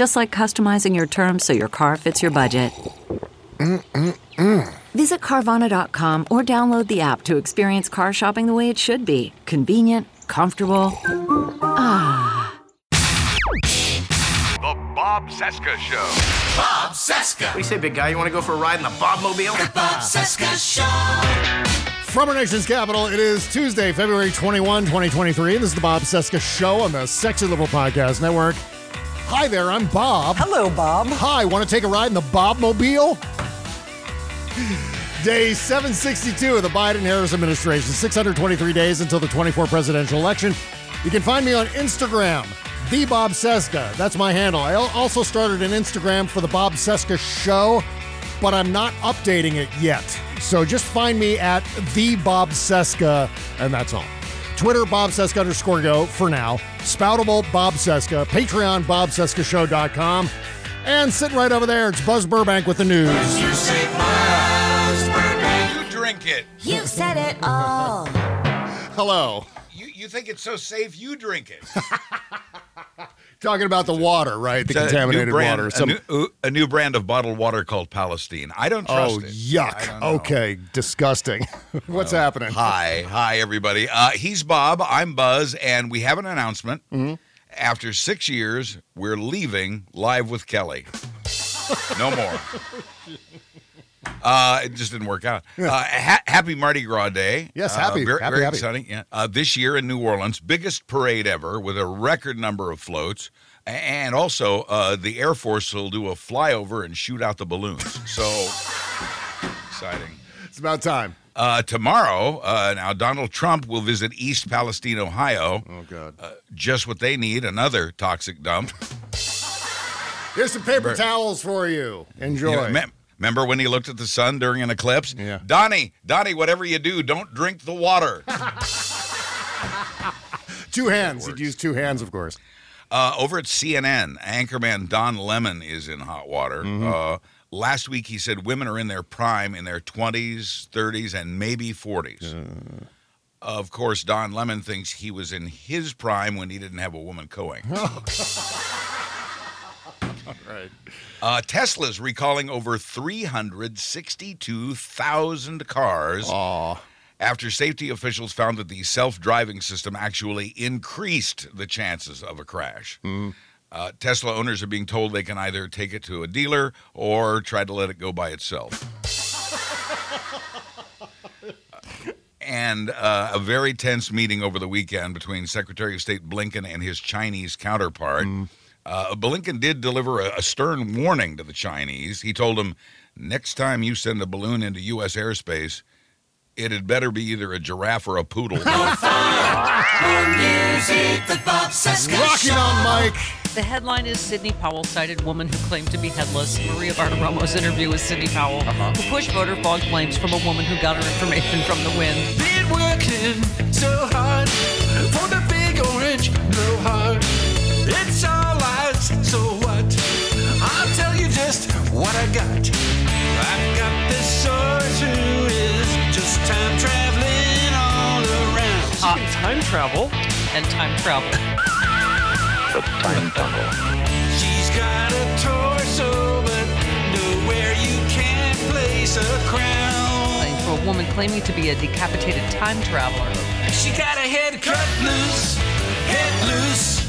Just like customizing your terms so your car fits your budget. Mm-mm-mm. Visit Carvana.com or download the app to experience car shopping the way it should be convenient, comfortable. Ah. The Bob Cesca Show. Bob Cesca. What do you say, big guy? You want to go for a ride in the Bobmobile? The Bob Cesca Show. From our nation's capital, it is Tuesday, February 21, 2023. This is the Bob Cesca Show on the Sexy Liberal Podcast Network. Hi there, I'm Bob. Hello, Bob. Hi, want to take a ride in the Bobmobile? Day 762 of the Biden Harris administration, 623 days until the 24 presidential election. You can find me on Instagram, the Bob Cesca. That's my handle. I also started an Instagram for the Bob Cesca Show, but I'm not updating it yet. So just find me at the Bob Cesca, and that's all. Twitter, Bob Cesca underscore go for now. Spoutible, Bob Cesca. Patreon, BobCescaShow.com. And sitting right over there, it's Buzz Burbank with the news. You say Buzz Burbank. You drink it. You said it all. Hello. You, you think it's so safe, you drink it. Talking about the water, right? The contaminated brand, water. Some- a, new, a new brand of bottled water called Palestine. I don't trust oh, it. Yuck. Okay, disgusting. What's happening? Hi, hi, everybody. Uh, he's Bob. I'm Buzz, and we have an announcement. Mm-hmm. After six years, we're leaving Live with Kelly. no more. Uh, it just didn't work out. Uh, ha- happy Mardi Gras Day. Yes, Uh, happy, very, happy, very happy. exciting. Yeah. Uh, this year in New Orleans, biggest parade ever with a record number of floats. And also, uh, the Air Force will do a flyover and shoot out the balloons. So exciting. It's about time. Uh, tomorrow, uh, now Donald Trump will visit East Palestine, Ohio. Oh, God. Uh, just what they need another toxic dump. Here's some paper towels for you. Enjoy. You know, me- remember when he looked at the sun during an eclipse? Yeah. Donnie, Donnie, whatever you do, don't drink the water. two hands. He'd use two hands, of course. Uh, over at CNN, anchorman Don Lemon is in hot water. Mm-hmm. Uh, last week, he said women are in their prime in their 20s, 30s, and maybe 40s. Uh. Of course, Don Lemon thinks he was in his prime when he didn't have a woman coing. Right. Uh, Tesla's recalling over 362,000 cars Aw. after safety officials found that the self driving system actually increased the chances of a crash. Uh, Tesla owners are being told they can either take it to a dealer or try to let it go by itself. and uh, a very tense meeting over the weekend between Secretary of State Blinken and his Chinese counterpart. Uh, Blinken did deliver a, a stern warning to the Chinese. He told them, next time you send a balloon into U.S. airspace, it had better be either a giraffe or a poodle. The Rocking on Mike. The headline is Sidney Powell cited woman who claimed to be headless. Maria Bartiromo's interview with Sidney Powell, who pushed voter fraud claims from a woman who got her information from the wind. Been working so hard for the big orange blowhard. It's all lies, so what? I'll tell you just what I got. I've got this source who is just time traveling all around. Uh, time travel and time travel. The time tunnel. She's got a torso, but nowhere you can place a crown. For a woman claiming to be a decapitated time traveler. She got a head cut loose, head loose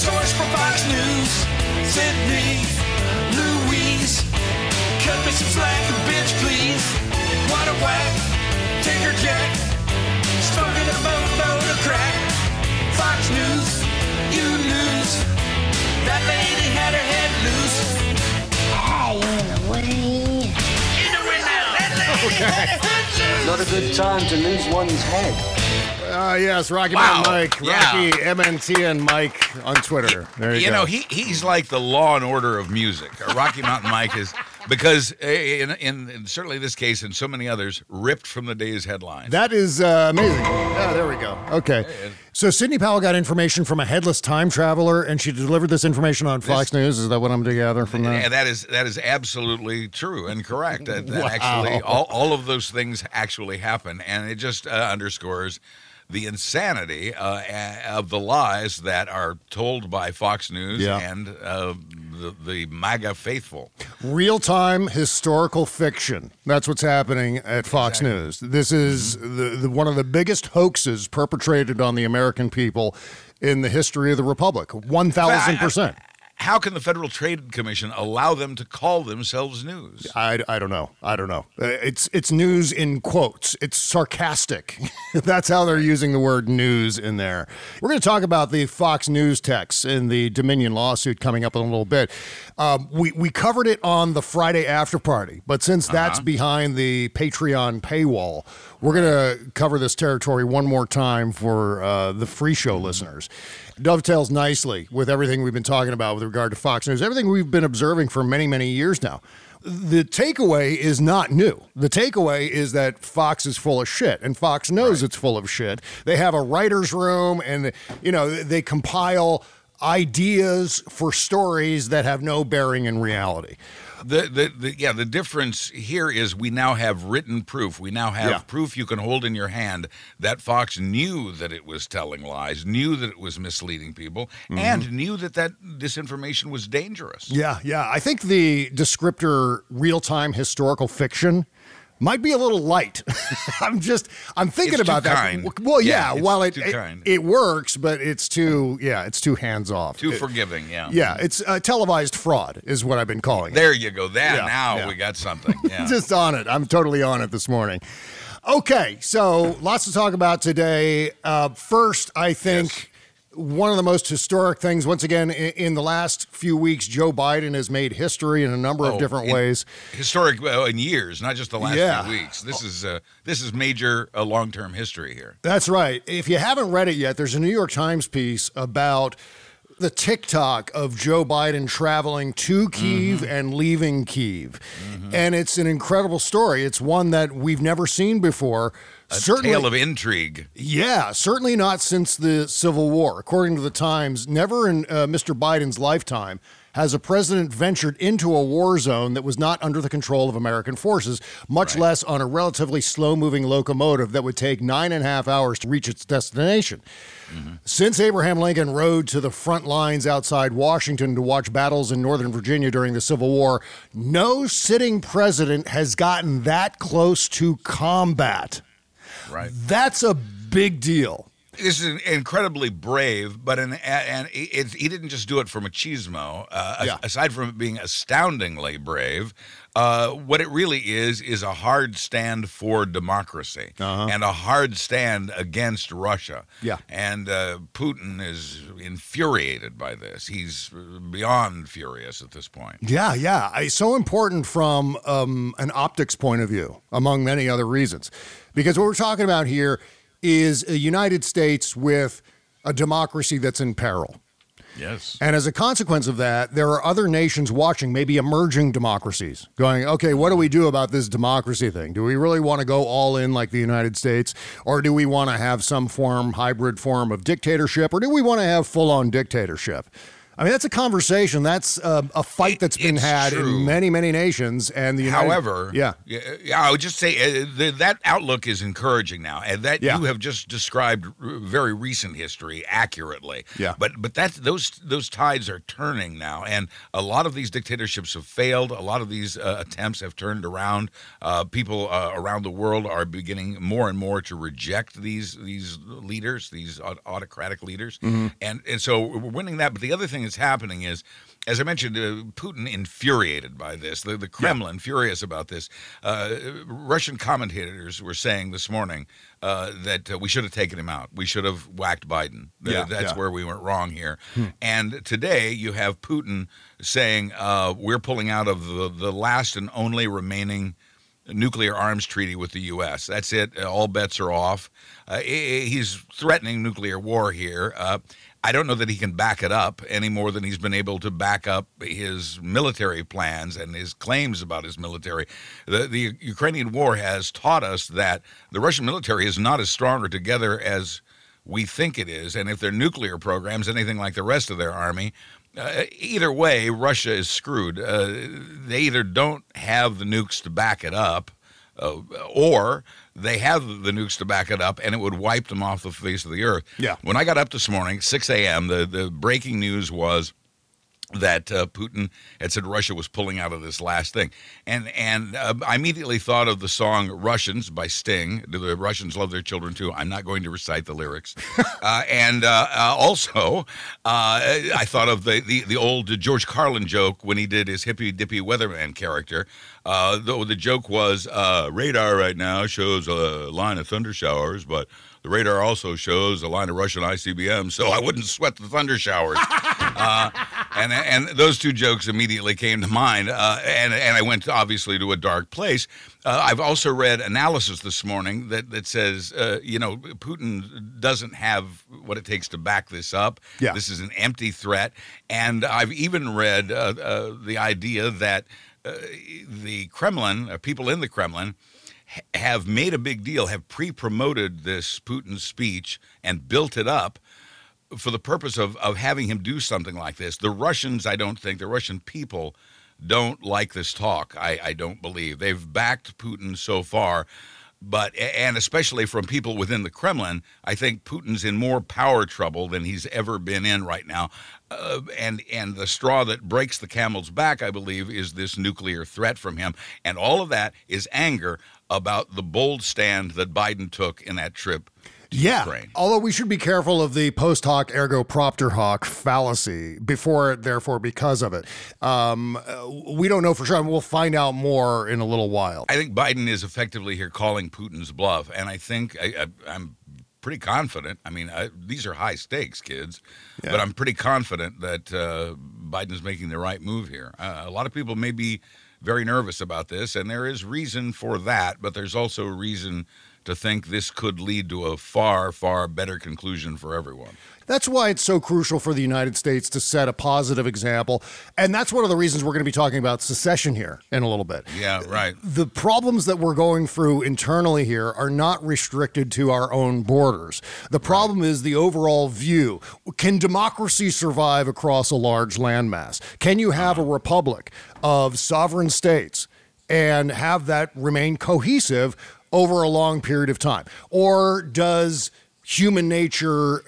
source for Fox News. Sidney, Louise, cut me some slack, bitch, please. What a whack, Tinker Jack, smoking a boatload of crack. Fox News, you lose. That lady had her head loose. Hey. In the way, that lady okay. had. Not a good time to lose one's head. Uh, yes, Rocky Wow. Mountain Mike, Yeah. Rocky MNT and Mike on Twitter. There you, You go. know, he he's like the law and order of music. Uh, Rocky Mountain Mike is because uh, in, in in certainly this case and so many others ripped from the day's headlines. That is uh, amazing. Yeah, there we go. Okay. So Sidney Powell got information from a headless time traveler, and she delivered this information on Fox News. Is that what I'm to gather from that? And that is that is absolutely true and correct. That, that Wow. actually all, all of those things actually happen, and it just uh, underscores the insanity uh, of the lies that are told by Fox News Yeah. and uh, the, the MAGA faithful. Real time historical fiction. That's what's happening at Fox News. This is the, the, one of the biggest hoaxes perpetrated on the American people in the history of the Republic. 1,000%. How can the Federal Trade Commission allow them to call themselves news? I, I don't know. I don't know. Uh, It's it's news in quotes. It's sarcastic. That's how they're using the word news in there. We're going to talk about the Fox News texts in the Dominion lawsuit coming up in a little bit. Um, we we covered it on the Friday after party, but since that's behind the Patreon paywall, we're going to cover this territory one more time for uh, the free show listeners. Dovetails nicely with everything we've been talking about with regard to Fox News, everything we've been observing for many, many years now. The takeaway is not new. The takeaway is that Fox is full of shit, and Fox knows it's full of shit. They have a writer's room, and you know they compile ideas for stories that have no bearing in reality. The, the, the yeah the difference here is we now have written proof. We now have Yeah. proof you can hold in your hand that Fox knew that it was telling lies, knew that it was misleading people, mm-hmm. and knew that that disinformation was dangerous. Yeah, yeah. I think the descriptor real time historical fiction might be a little light. I'm just I'm thinking It's about that. kind. Well, Yeah, yeah, while it it, it works, but it's too yeah, it's too hands off. Too It- forgiving, yeah. Yeah, it's uh, televised fraud is what I've been calling it. There you go. That Yeah, now yeah. we got something. Yeah. Just on it. I'm totally on it this morning. Okay, so lots to talk about today. Uh, first, I think one of the most historic things, once again, in, in the last few weeks, Joe Biden has made history in a number of Oh, different in- ways. Historic uh, in years, not just the last Yeah. few weeks. This is uh, this is major uh, long term history here. That's right. If you haven't read it yet, there's a New York Times piece about the TikTok of Joe Biden traveling to Kiev and leaving Kiev. And it's an incredible story. It's one that we've never seen before. A tale of intrigue. Yeah, certainly not since the Civil War. According to the Times, never in uh, Mr. Biden's lifetime has a president ventured into a war zone that was not under the control of American forces, much less on a relatively slow moving locomotive that would take nine and a half hours to reach its destination. Since Abraham Lincoln rode to the front lines outside Washington to watch battles in Northern Virginia during the Civil War, no sitting president has gotten that close to combat. Right. That's a big deal. This is incredibly brave, but an, and it, he didn't just do it for machismo. Uh, Yeah. Aside from it being astoundingly brave, uh, what it really is is a hard stand for democracy and a hard stand against Russia. Yeah. And uh, Putin is infuriated by this. He's beyond furious at this point. Yeah, yeah. It's so important from um, an optics point of view, among many other reasons. Because what we're talking about here is a United States with a democracy that's in peril. Yes. And as a consequence of that, there are other nations watching, maybe emerging democracies, going, okay, what do we do about this democracy thing? Do we really want to go all in like the United States? Or do we want to have some form, hybrid form of dictatorship? Or do we want to have full on dictatorship? I mean, that's a conversation. That's uh, a fight that's been It's had true. in many, many nations. And the United, However, yeah, yeah, yeah, I would just say uh, the, that outlook is encouraging now, and that Yeah. you have just described r- very recent history accurately. Yeah. but but that those those tides are turning now, and a lot of these dictatorships have failed. A lot of these uh, attempts have turned around. Uh, people uh, around the world are beginning more and more to reject these these leaders, these autocratic leaders, Mm-hmm. and and so we're winning that. But the other thing that's happening is. As I mentioned, uh, Putin infuriated by this. The, the Kremlin furious about this. Uh, Russian commentators were saying this morning uh, that uh, we should have taken him out. We should have whacked Biden. Yeah, that's yeah. where we went wrong here. And today you have Putin saying uh, we're pulling out of the, the last and only remaining nuclear arms treaty with the U.S. That's it. All bets are off. Uh, he's threatening nuclear war here. Uh, I don't know that he can back it up any more than he's been able to back up his military plans and his claims about his military. The, the Ukrainian war has taught us that the Russian military is not as strong or together as we think it is. And if their nuclear program's anything like the rest of their army, uh, either way, Russia is screwed. Uh, they either don't have the nukes to back it up, uh, or they have the nukes to back it up, and it would wipe them off the face of the earth. Yeah. When I got up this morning, 6 a.m., the, the breaking news was that uh, Putin had said Russia was pulling out of this last thing, and and uh, I immediately thought of the song "Russians" by Sting. Do the Russians love their children too? I'm not going to recite the lyrics, uh, and uh, uh, also uh, I thought of the, the the old George Carlin joke when he did his hippy dippy weatherman character. Uh, the, the joke was uh, radar right now shows a line of thunder showers, but the radar also shows a line of Russian ICBM, so I wouldn't sweat the thunder showers. uh, and and those two jokes immediately came to mind, uh, and and I went obviously to a dark place. Uh, I've also read analysis this morning that that says uh, you know Putin doesn't have what it takes to back this up. Yeah. this is an empty threat, and I've even read uh, uh, the idea that uh, the Kremlin, uh, people in the Kremlin have made a big deal, have pre-promoted this Putin speech and built it up for the purpose of, of having him do something like this. The Russians, I don't think, the Russian people don't like this talk. I, I don't believe. They've backed Putin so far, but, and especially from people within the Kremlin, I think Putin's in more power trouble than he's ever been in right now. Uh, and, and the straw that breaks the camel's back, I believe, is this nuclear threat from him. And all of that is anger about the bold stand that Biden took in that trip to Yeah. Ukraine. Although we should be careful of the post hoc ergo propter hoc fallacy before, therefore, because of it. Um, uh, we don't know for sure. and We'll find out more in a little while. I think Biden is effectively here calling Putin's bluff, and I think I, I, I'm pretty confident. I mean, I, these are high stakes, kids, Yeah. but I'm pretty confident that uh, Biden's making the right move here. Uh, a lot of people may be very nervous about this, and there is reason for that, but there's also reason to think this could lead to a far, far better conclusion for everyone. That's why it's so crucial for the United States to set a positive example. And that's one of the reasons we're going to be talking about secession here in a little bit. Yeah, right. The problems that we're going through internally here are not restricted to our own borders. The problem is the overall view. Can democracy survive across a large landmass? Can you have a uh-huh. republic of sovereign states and have that remain cohesive over a long period of time? Or does human nature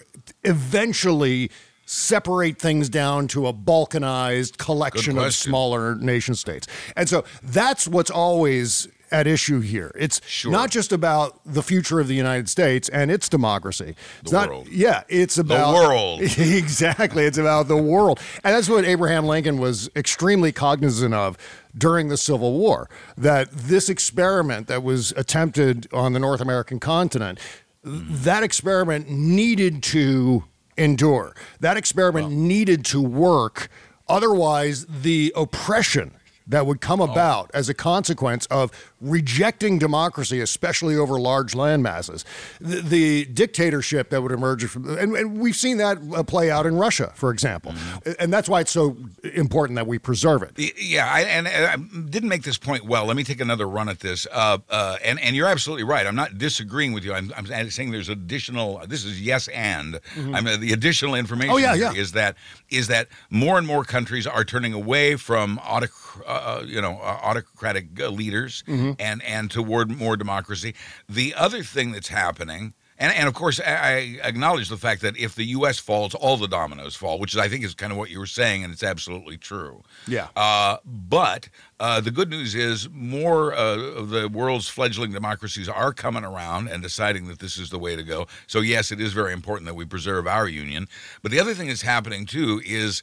eventually separate things down to a balkanized collection of smaller nation states? And so that's what's always at issue here. It's not just about the future of the United States and its democracy. It's The not, world. Yeah, it's about the world. exactly. It's about the world. And that's what Abraham Lincoln was extremely cognizant of during the Civil War that this experiment that was attempted on the North American continent, mm-hmm. that experiment needed to endure. That experiment needed to work. Otherwise, the oppression that would come oh. about as a consequence of rejecting democracy, especially over large land masses, the, the dictatorship that would emerge from, and, and we've seen that uh, play out in Russia, for example, and that's why it's so important that we preserve it. Yeah, I, and, and I didn't make this point well. Let me take another run at this. Uh, uh, and and you're absolutely right. I'm not disagreeing with you. I'm, I'm saying there's additional. This is yes and. I'm uh, the additional information. Oh, yeah, yeah. Is that is that more and more countries are turning away from autoc- uh, you know uh, autocratic uh, leaders Mm-hmm. And and toward more democracy. The other thing that's happening. And, and of course, I I acknowledge the fact that if the U.S. falls, all the dominoes fall, which is, I think is kind of what you were saying, and it's absolutely true. Yeah. Uh, but uh, the good news is more uh, of the world's fledgling democracies are coming around and deciding that this is the way to go. So, yes, it is very important that we preserve our union. But the other thing that's happening, too, is.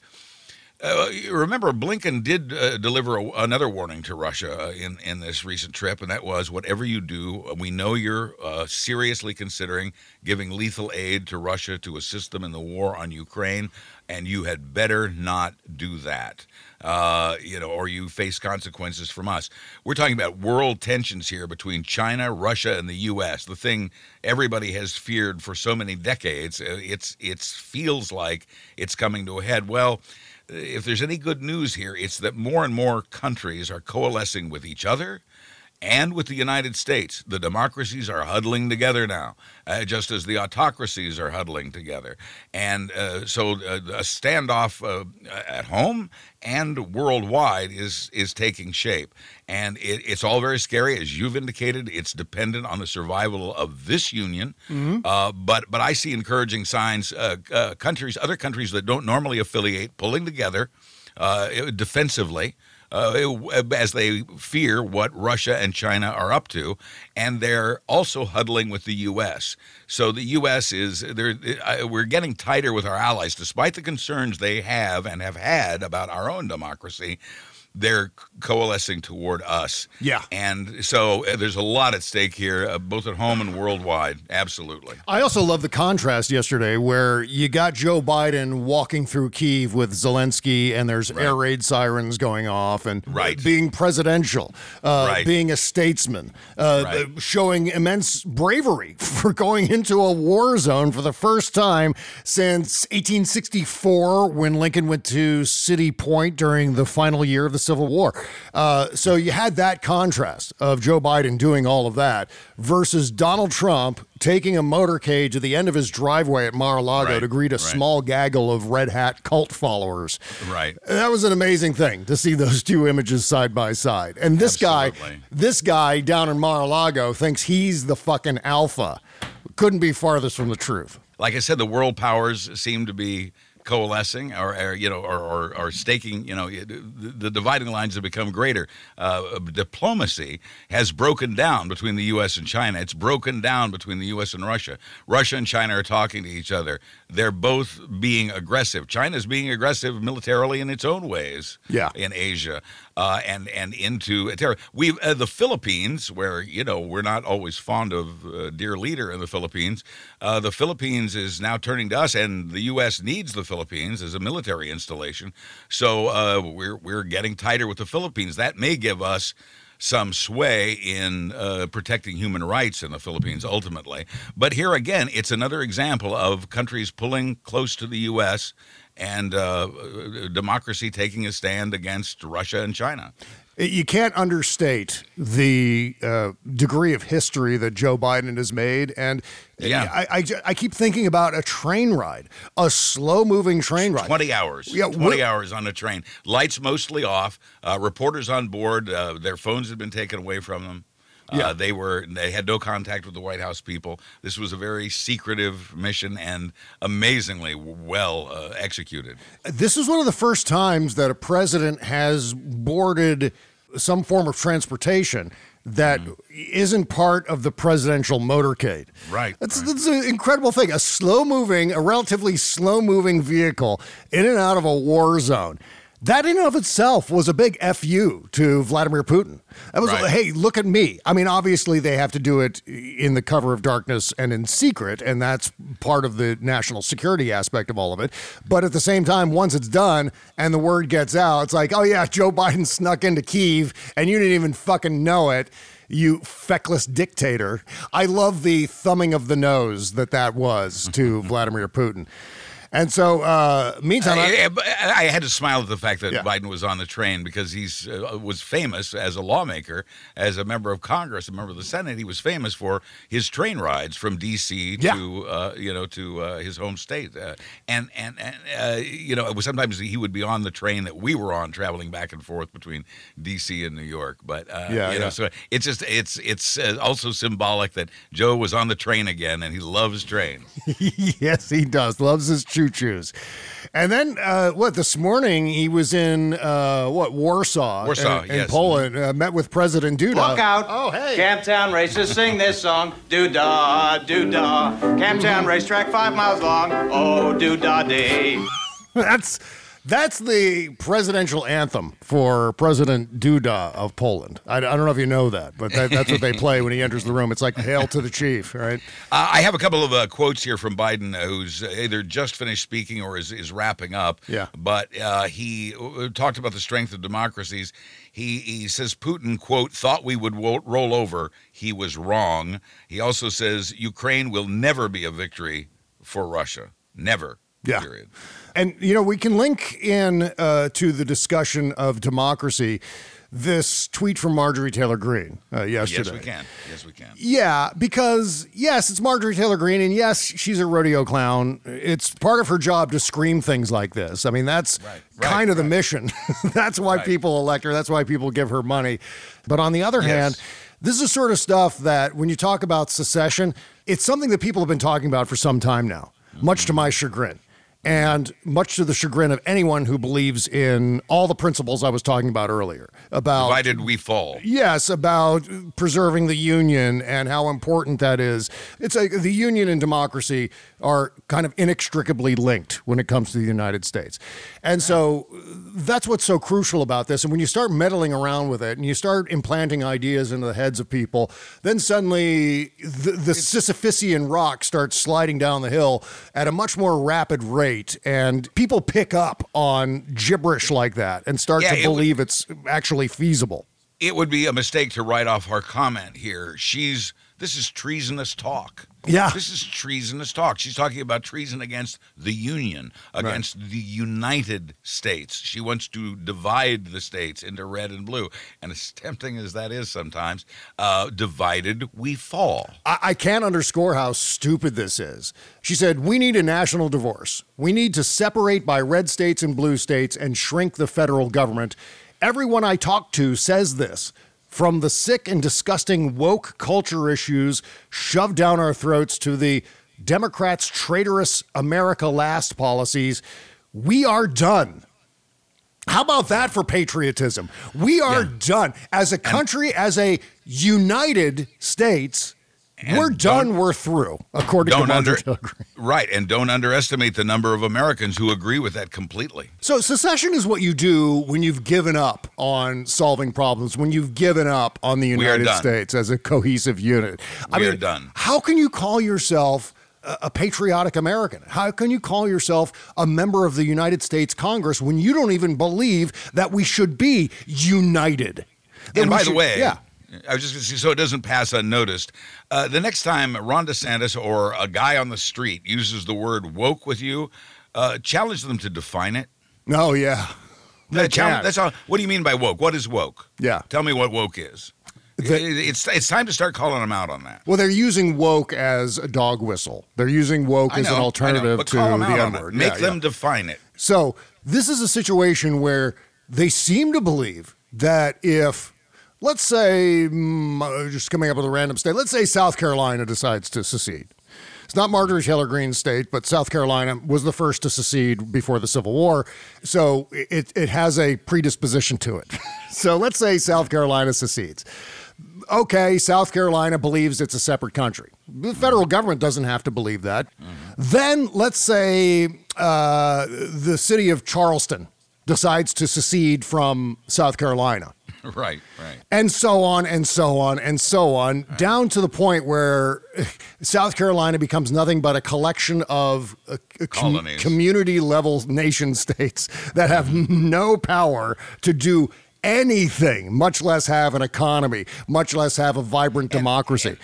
Uh, remember, Blinken did uh, deliver a, another warning to Russia uh, in in this recent trip, and that was whatever you do, we know you're uh, seriously considering giving lethal aid to Russia to assist them in the war on Ukraine. and you had better not do that. Uh, you know, or you face consequences from us. We're talking about world tensions here between China, Russia, and the U.S. The thing everybody has feared for so many decades. uh, feels like it's coming to a head. Well, if there's any good news here, it's that more and more countries are coalescing with each other and with the United States. The democracies are huddling together now, uh, just as the autocracies are huddling together. And uh, so uh, a standoff uh, at home and worldwide is is taking shape. And it, it's all very scary, as you've indicated. It's dependent on the survival of this union. Uh, but but I see encouraging signs. Uh, uh, countries, other countries that don't normally affiliate, pulling together uh, defensively. Uh, as they fear what Russia and China are up to, and they're also huddling with the U.S. So the U.S. is they're, uh, we're getting tighter with our allies, despite the concerns they have and have had about our own democracy. They're coalescing toward us. Yeah. And so uh, there's a lot at stake here, uh, both at home and worldwide. Absolutely. I also love the contrast yesterday where you got Joe Biden walking through Kiev with Zelensky and there's air raid sirens going off and Right. being presidential, uh, Right. being a statesman, uh, Right. uh, showing immense bravery for going into a war zone for the first time since 1864 when Lincoln went to City Point during the final year of the Civil War. Uh, so you had that contrast of Joe Biden doing all of that versus Donald Trump taking a motorcade to the end of his driveway at Mar-a-Lago Right, to greet a right. small gaggle of red hat cult followers. Right. That was an amazing thing to see those two images side by side. And this guy, this guy down in Mar-a-Lago thinks he's the fucking alpha. Couldn't be farthest from the truth. like I said, the world powers seem to be coalescing or, or you know or, or, or staking you know the, dividing lines have become greater. Uh, diplomacy has broken down between the US and China. It's broken down between the US and Russia. Russia and China are talking to each other. They're both being aggressive. China's being aggressive militarily in its own ways Yeah. in Asia uh, and and into terror. We uh, the Philippines, where you know we're not always fond of uh, dear leader in the Philippines. Uh, the Philippines is now turning to us, and the U.S. needs the Philippines as a military installation. So uh, we're we're getting tighter with the Philippines. That may give us some sway in uh, protecting human rights in the Philippines ultimately. But here again, it's another example of countries pulling close to the U.S. and uh, democracy taking a stand against Russia and China. You can't understate the uh, degree of history that Joe Biden has made. And Yeah. I, I, I keep thinking about a train ride, a slow moving train ride. 20 hours. Yeah, 20 what- hours on a train. Lights mostly off. Uh, reporters on board. Uh, their phones had been taken away from them. Uh, Yeah. they were they had no contact with the White House people. This was a very secretive mission and amazingly well uh, executed. This is one of the first times that a president has boarded some form of transportation that Mm-hmm. not part of the presidential motorcade. Right, That's, that's an incredible thing. A slow moving, a relatively slow moving vehicle in and out of a war zone. That in and of itself was a big FU to Vladimir Putin. That was, Right. hey, look at me. I mean, obviously, they have to do it in the cover of darkness and in secret, and that's part of the national security aspect of all of it. But at the same time, once it's done and the word gets out, it's like, oh, yeah, Joe Biden snuck into Kiev and you didn't even fucking know it. You feckless dictator. I love the thumbing of the nose that that was to Vladimir Putin. And so, uh, meantime, I- I, I- I had to smile at the fact that Yeah. Biden was on the train because he's uh, was famous as a lawmaker, as a member of Congress, a member of the Senate. He was famous for his train rides from D.C. Yeah. to uh, you know to uh, his home state, uh, and and, and uh, you know it was sometimes he would be on the train that we were on, traveling back and forth between D.C. and New York. But uh, Yeah, you know, so it's just it's it's uh, also symbolic that Joe was on the train again, and he loves trains. yes, he does. Loves his choo choos. And then, uh, what, this morning he was in, uh, what, Warsaw? Warsaw, in, in yes. Poland, uh, met with President Duda. Look out! Oh, hey. Camptown races sing this song. Doo da, doo da. Camptown racetrack five miles long. Oh, doo da dee. That's. That's the presidential anthem for President Duda of Poland. I, I don't know if you know that, but that, that's what they play when he enters the room. It's like "Hail to the Chief," right? Uh, I have a couple of uh, quotes here from Biden, uh, who's either just finished speaking or is, is wrapping up. Yeah. But uh, he uh, talked about the strength of democracies. He he says Putin quote thought we would wo- roll over. He was wrong. He also says Ukraine will never be a victory for Russia. Never. Yeah. Period. And you know, we can link in uh, to the discussion of democracy. This tweet from Marjorie Taylor Greene uh, yesterday. Yes, we can. Yes, we can. Yeah, because yes, it's Marjorie Taylor Greene, and yes, she's a rodeo clown. It's part of her job to scream things like this. I mean, that's Right, kind of the mission. that's why Right. people elect her. That's why people give her money. But on the other Yes. hand, this is the sort of stuff that when you talk about secession, it's something that people have been talking about for some time now, much to my chagrin. And much to the chagrin of anyone who believes in all the principles I was talking about earlier about why did we fall. Yes, about preserving the union and how important that is. It's like the union and democracy are kind of inextricably linked when it comes to the United States. And so that's what's so crucial about this. And when you start meddling around with it and you start implanting ideas into the heads of people, then suddenly the, the Sisyphusian rock starts sliding down the hill at a much more rapid rate. And people pick up on gibberish like that and start Yeah, to it would- believe it's actually feasible. It would be a mistake to write off her comment here. She's this is treasonous talk. Yeah. This is treasonous talk. She's talking about treason against the Union, against the United States. She wants to divide the states into red and blue. And as tempting as that is sometimes, uh, divided we fall. I, I can't underscore how stupid this is. She said, We need a national divorce. We need to separate by red states and blue states and shrink the federal government. Everyone I talk to says this. From the sick and disgusting woke culture issues shoved down our throats to the Democrats' traitorous America Last policies, we are done. How about that for patriotism? We are done. As a country, as a united states, And we're done, we're through, according to under, right, and don't underestimate the number of Americans who agree with that completely. So secession is what you do when you've given up on solving problems, when you've given up on the United. States as a cohesive unit. I We are done. How can you call yourself a, a patriotic American? How can you call yourself a member of the United States Congress when you don't even believe that we should be united? That And by should- the way, yeah. I was just going to say, so it doesn't pass unnoticed. Uh, the next time Ron DeSantis or a guy on the street uses the word woke with you, uh, challenge them to define it. No, yeah. They Uh, challenge- that's all. What do you mean by woke? What is woke? Yeah. Tell me what woke is. The- it's it's time to start calling them out on that. Well, they're using woke as a dog whistle. They're using woke I as an I know, alternative to the N word. Make Yeah, them yeah. define it. So this is a situation where they seem to believe that if, let's say, mm, uh, just coming up with a random state, let's say South Carolina decides to secede. It's not Marjorie Taylor Greene's state, but South Carolina was the first to secede before the Civil War. So it, it has a predisposition to it. so let's say South Carolina secedes okay, South Carolina believes it's a separate country. The federal government doesn't have to believe that. Then let's say uh, the city of Charleston decides to secede from South Carolina. right, right. And so on and so on and so on, down to the point where South Carolina becomes nothing but a collection of uh, com- community level nation states that have no power to do anything, much less have an economy, much less have a vibrant democracy. And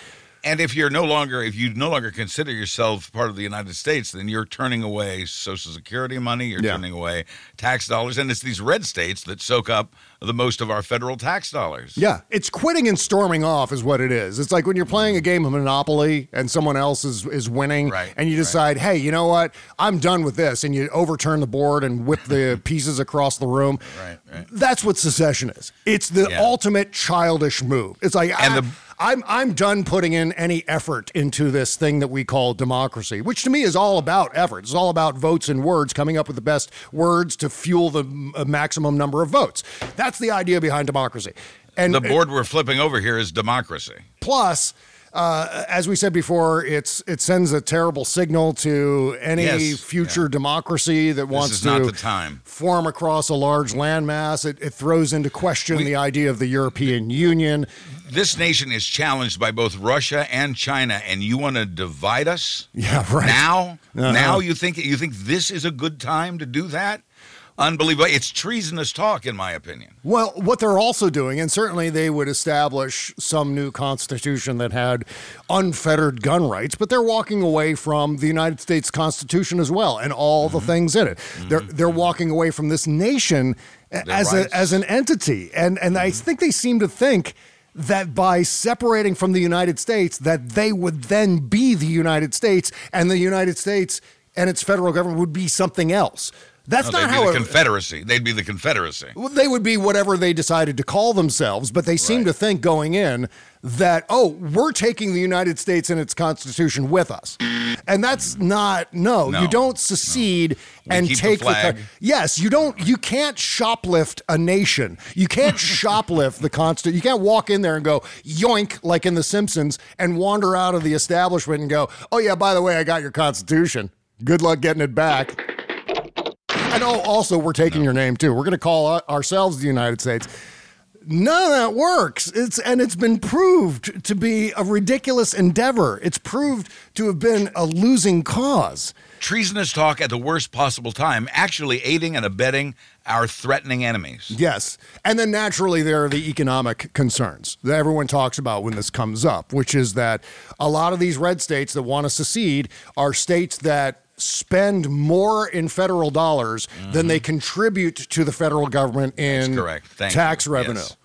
if you're no longer, if you no longer consider yourself part of the United States, then you're turning away Social Security money. You're Yeah. turning away tax dollars, and it's these red states that soak up the most of our federal tax dollars. Yeah, it's quitting and storming off is what it is. It's like when you're playing a game of Monopoly and someone else is is winning, Right, and you decide, hey, you know what? I'm done with this, and you overturn the board and whip the pieces across the room. Right, right. That's what secession is. It's the Yeah. ultimate childish move. It's like And I, the- I'm I'm done putting in any effort into this thing that we call democracy, which to me is all about effort. It's all about votes and words, coming up with the best words to fuel the uh, maximum number of votes. That's the idea behind democracy. And The board we're flipping over here is democracy. Plus, Uh, as we said before, it's it sends a terrible signal to any Yes, future democracy that wants to form across a large landmass. It, it throws into question the idea of the European Union. This nation is challenged by both Russia and China, and you want to divide us? Yeah, right. Now, Uh-huh. now you think you think this is a good time to do that? Unbelievable! It's treasonous talk, in my opinion. Well, what they're also doing, and certainly they would establish some new constitution that had unfettered gun rights, but they're walking away from the United States Constitution as well and all Mm-hmm. the things in it. They're they're walking away from this nation as rights. a, as an entity, and and I think they seem to think that by separating from the United States, that they would then be the United States, and the United States and its federal government would be something else. That's No, not they'd how be it, the Confederacy. They'd be the Confederacy. they would be whatever they decided to call themselves, but they seem to think going in that, oh, we're taking the United States and its Constitution with us. And that's not, no, No, you don't secede We and keep the take yes, you don't, you can't shoplift a nation. You can't shoplift the Constitution. You can't walk in there and go yoink, like in The Simpsons, and wander out of the establishment and go, oh, yeah, by the way, I got your Constitution. Good luck getting it back. And oh, also, we're taking your name too. We're going to call ourselves the United States. None of that works. It's and it's been proved to be a ridiculous endeavor. It's proved to have been a losing cause. Treasonous talk at the worst possible time, actually aiding and abetting our threatening enemies. Yes. And then naturally, there are the economic concerns that everyone talks about when this comes up, which is that a lot of these red states that want to secede are states that spend more in federal dollars than they contribute to the federal government in Mm-hmm. tax you. revenue. Yes.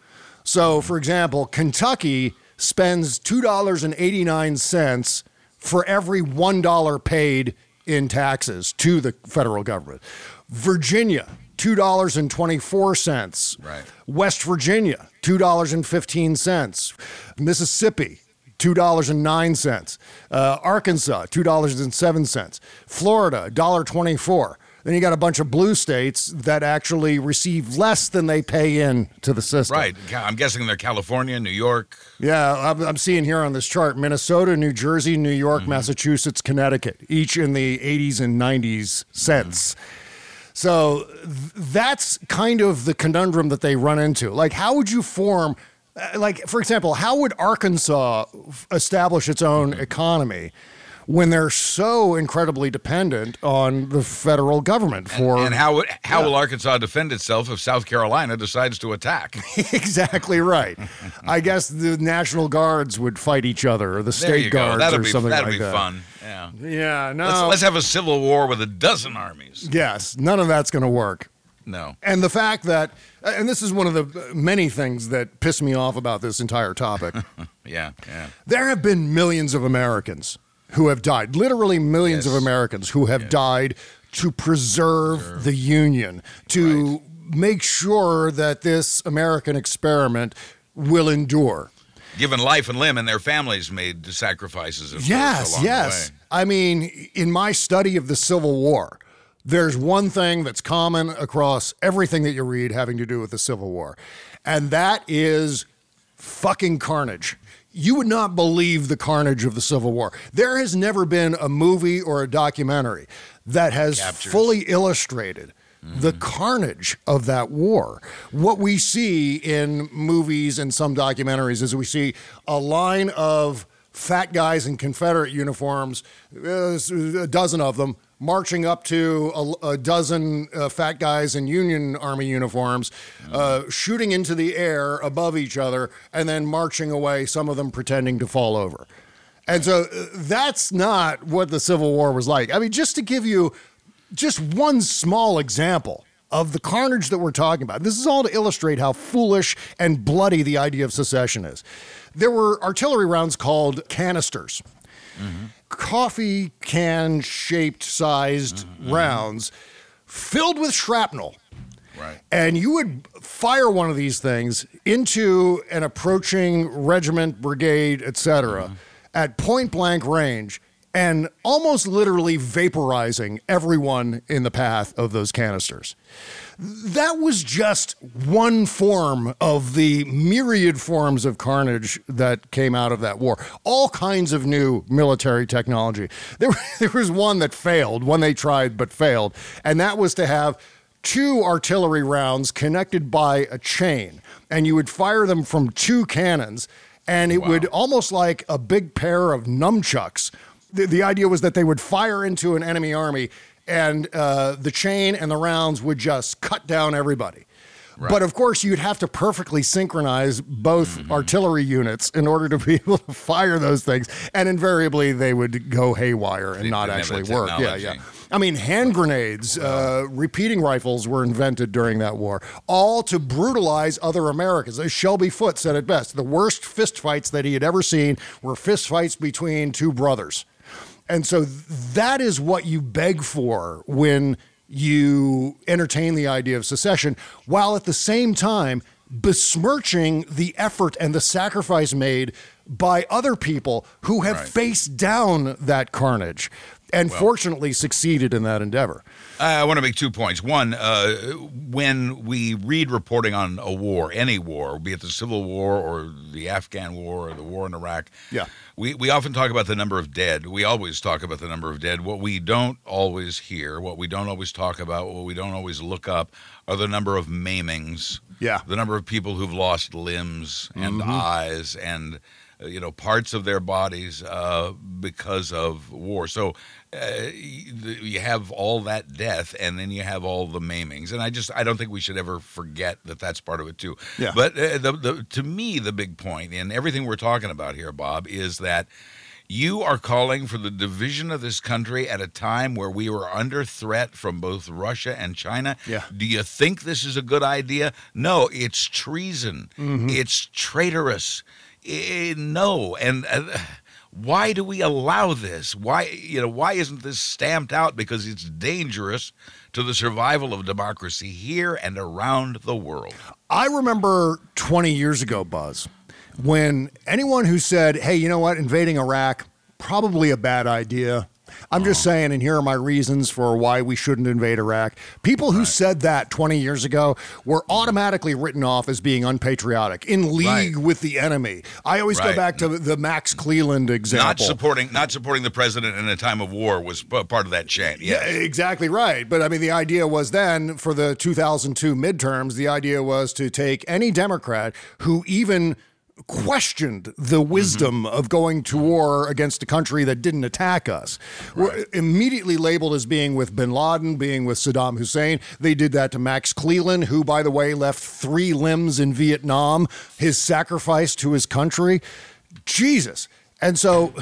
So, for example, Kentucky spends $2.89 for every $1 paid in taxes to the federal government. Virginia, $2.24. Right. West Virginia, $2.15. Mississippi, $2.09. Uh, Arkansas, $2.07. Florida, $1.24. Then you got a bunch of blue states that actually receive less than they pay in to the system. Right. I'm guessing they're California, New York. Yeah, I'm, I'm seeing here on this chart Minnesota, New Jersey, New York, Massachusetts, Connecticut, each in the 80s and 90s cents. So th- that's kind of the conundrum that they run into. Like, how would you form, Uh, like, for example, how would Arkansas establish its own economy? When they're so incredibly dependent on the federal government for And how would- how will Arkansas defend itself if South Carolina decides to attack? exactly right. I guess the National Guards would fight each other, or the state guards, or be something like be that. fun. Yeah. Yeah, no. Let's, let's have a civil war with a dozen armies. yes, none of that's going to work. No. And the fact that, Uh, and this is one of the uh, many things that piss me off about this entire topic, Yeah. Yeah. there have been millions of Americans who have died, literally millions of Americans who have died to preserve the Union, to make sure that this American experiment will endure. Given life and limb, and their families made sacrifices. Course, Yes, yes. way. I mean, in my study of the Civil War, there's one thing that's common across everything that you read having to do with the Civil War, and that is fucking carnage. You would not believe the carnage of the Civil War. There has never been a movie or a documentary that has Captures. fully illustrated the carnage of that war. What we see in movies and some documentaries is we see a line of fat guys in Confederate uniforms, uh, a dozen of them, marching up to a, a dozen uh, fat guys in Union Army uniforms, uh, shooting into the air above each other, and then marching away, some of them pretending to fall over. And so uh, that's not what the Civil War was like. I mean, just to give you just one small example of the carnage that we're talking about. This is all to illustrate how foolish and bloody the idea of secession is. There were artillery rounds called canisters, coffee can shaped sized mm-hmm. rounds filled with shrapnel. Right. And you would fire one of these things into an approaching regiment, brigade, etc., mm-hmm. at point blank range, and almost literally vaporizing everyone in the path of those canisters. That was just one form of the myriad forms of carnage that came out of that war. All kinds of new military technology. There, there was one that failed, one they tried but failed, and that was to have two artillery rounds connected by a chain, and you would fire them from two cannons, and it would almost like a big pair of nunchucks. The, the idea was that they would fire into an enemy army, and uh, the chain and the rounds would just cut down everybody. But of course, you'd have to perfectly synchronize both Mm-hmm. artillery units in order to be able to fire those things. And invariably, they would go haywire and They not actually work. Yeah, yeah. I mean, hand grenades, uh, repeating rifles were invented during that war, all to brutalize other Americans. As Shelby Foote said it best the worst fistfights that he had ever seen were fistfights between two brothers. And so that is what you beg for when you entertain the idea of secession, while at the same time besmirching the effort and the sacrifice made by other people who have faced down that carnage and fortunately succeeded in that endeavor. I want to make two points. One, uh, when we read reporting on a war, any war, be it the Civil War or the Afghan War or the war in Iraq, Yeah. we, we often talk about the number of dead. We always talk about the number of dead. What we don't always hear, what we don't always talk about, what we don't always look up are the number of maimings. Yeah. The number of people who've lost limbs and Mhm. eyes and uh, you know parts of their bodies uh, because of war. So uh, you have all that death, and then you have all the maimings. And I just I don't think we should ever forget that that's part of it too. Yeah. But uh, the, the to me the big point in everything we're talking about here, Bob, is that. You are calling for the division of this country at a time where we were under threat from both Russia and China. Yeah. Do you think this is a good idea? No, it's treason. Mhm. It's traitorous. Eh, no, and uh, why do we allow this? Why you know why isn't this stamped out? Because it's dangerous to the survival of democracy here and around the world. I remember 20 years ago, Buzz, when anyone who said, hey, you know what, invading Iraq, probably a bad idea. I'm just oh. saying, and here are my reasons for why we shouldn't invade Iraq. People who said that 20 years ago were automatically written off as being unpatriotic, in league with the enemy. I always go back to the Max Cleland example. Not supporting not supporting the president in a time of war was part of that chain. Yeah, Yeah. exactly right. But I mean, the idea was then for the 2002 midterms, the idea was to take any Democrat who even questioned the mm-hmm. wisdom of going to war against a country that didn't attack us. Were immediately labeled as being with bin Laden, being with Saddam Hussein. They did that to Max Cleland, who, by the way, left three limbs in Vietnam, his sacrifice to his country. Jesus. And so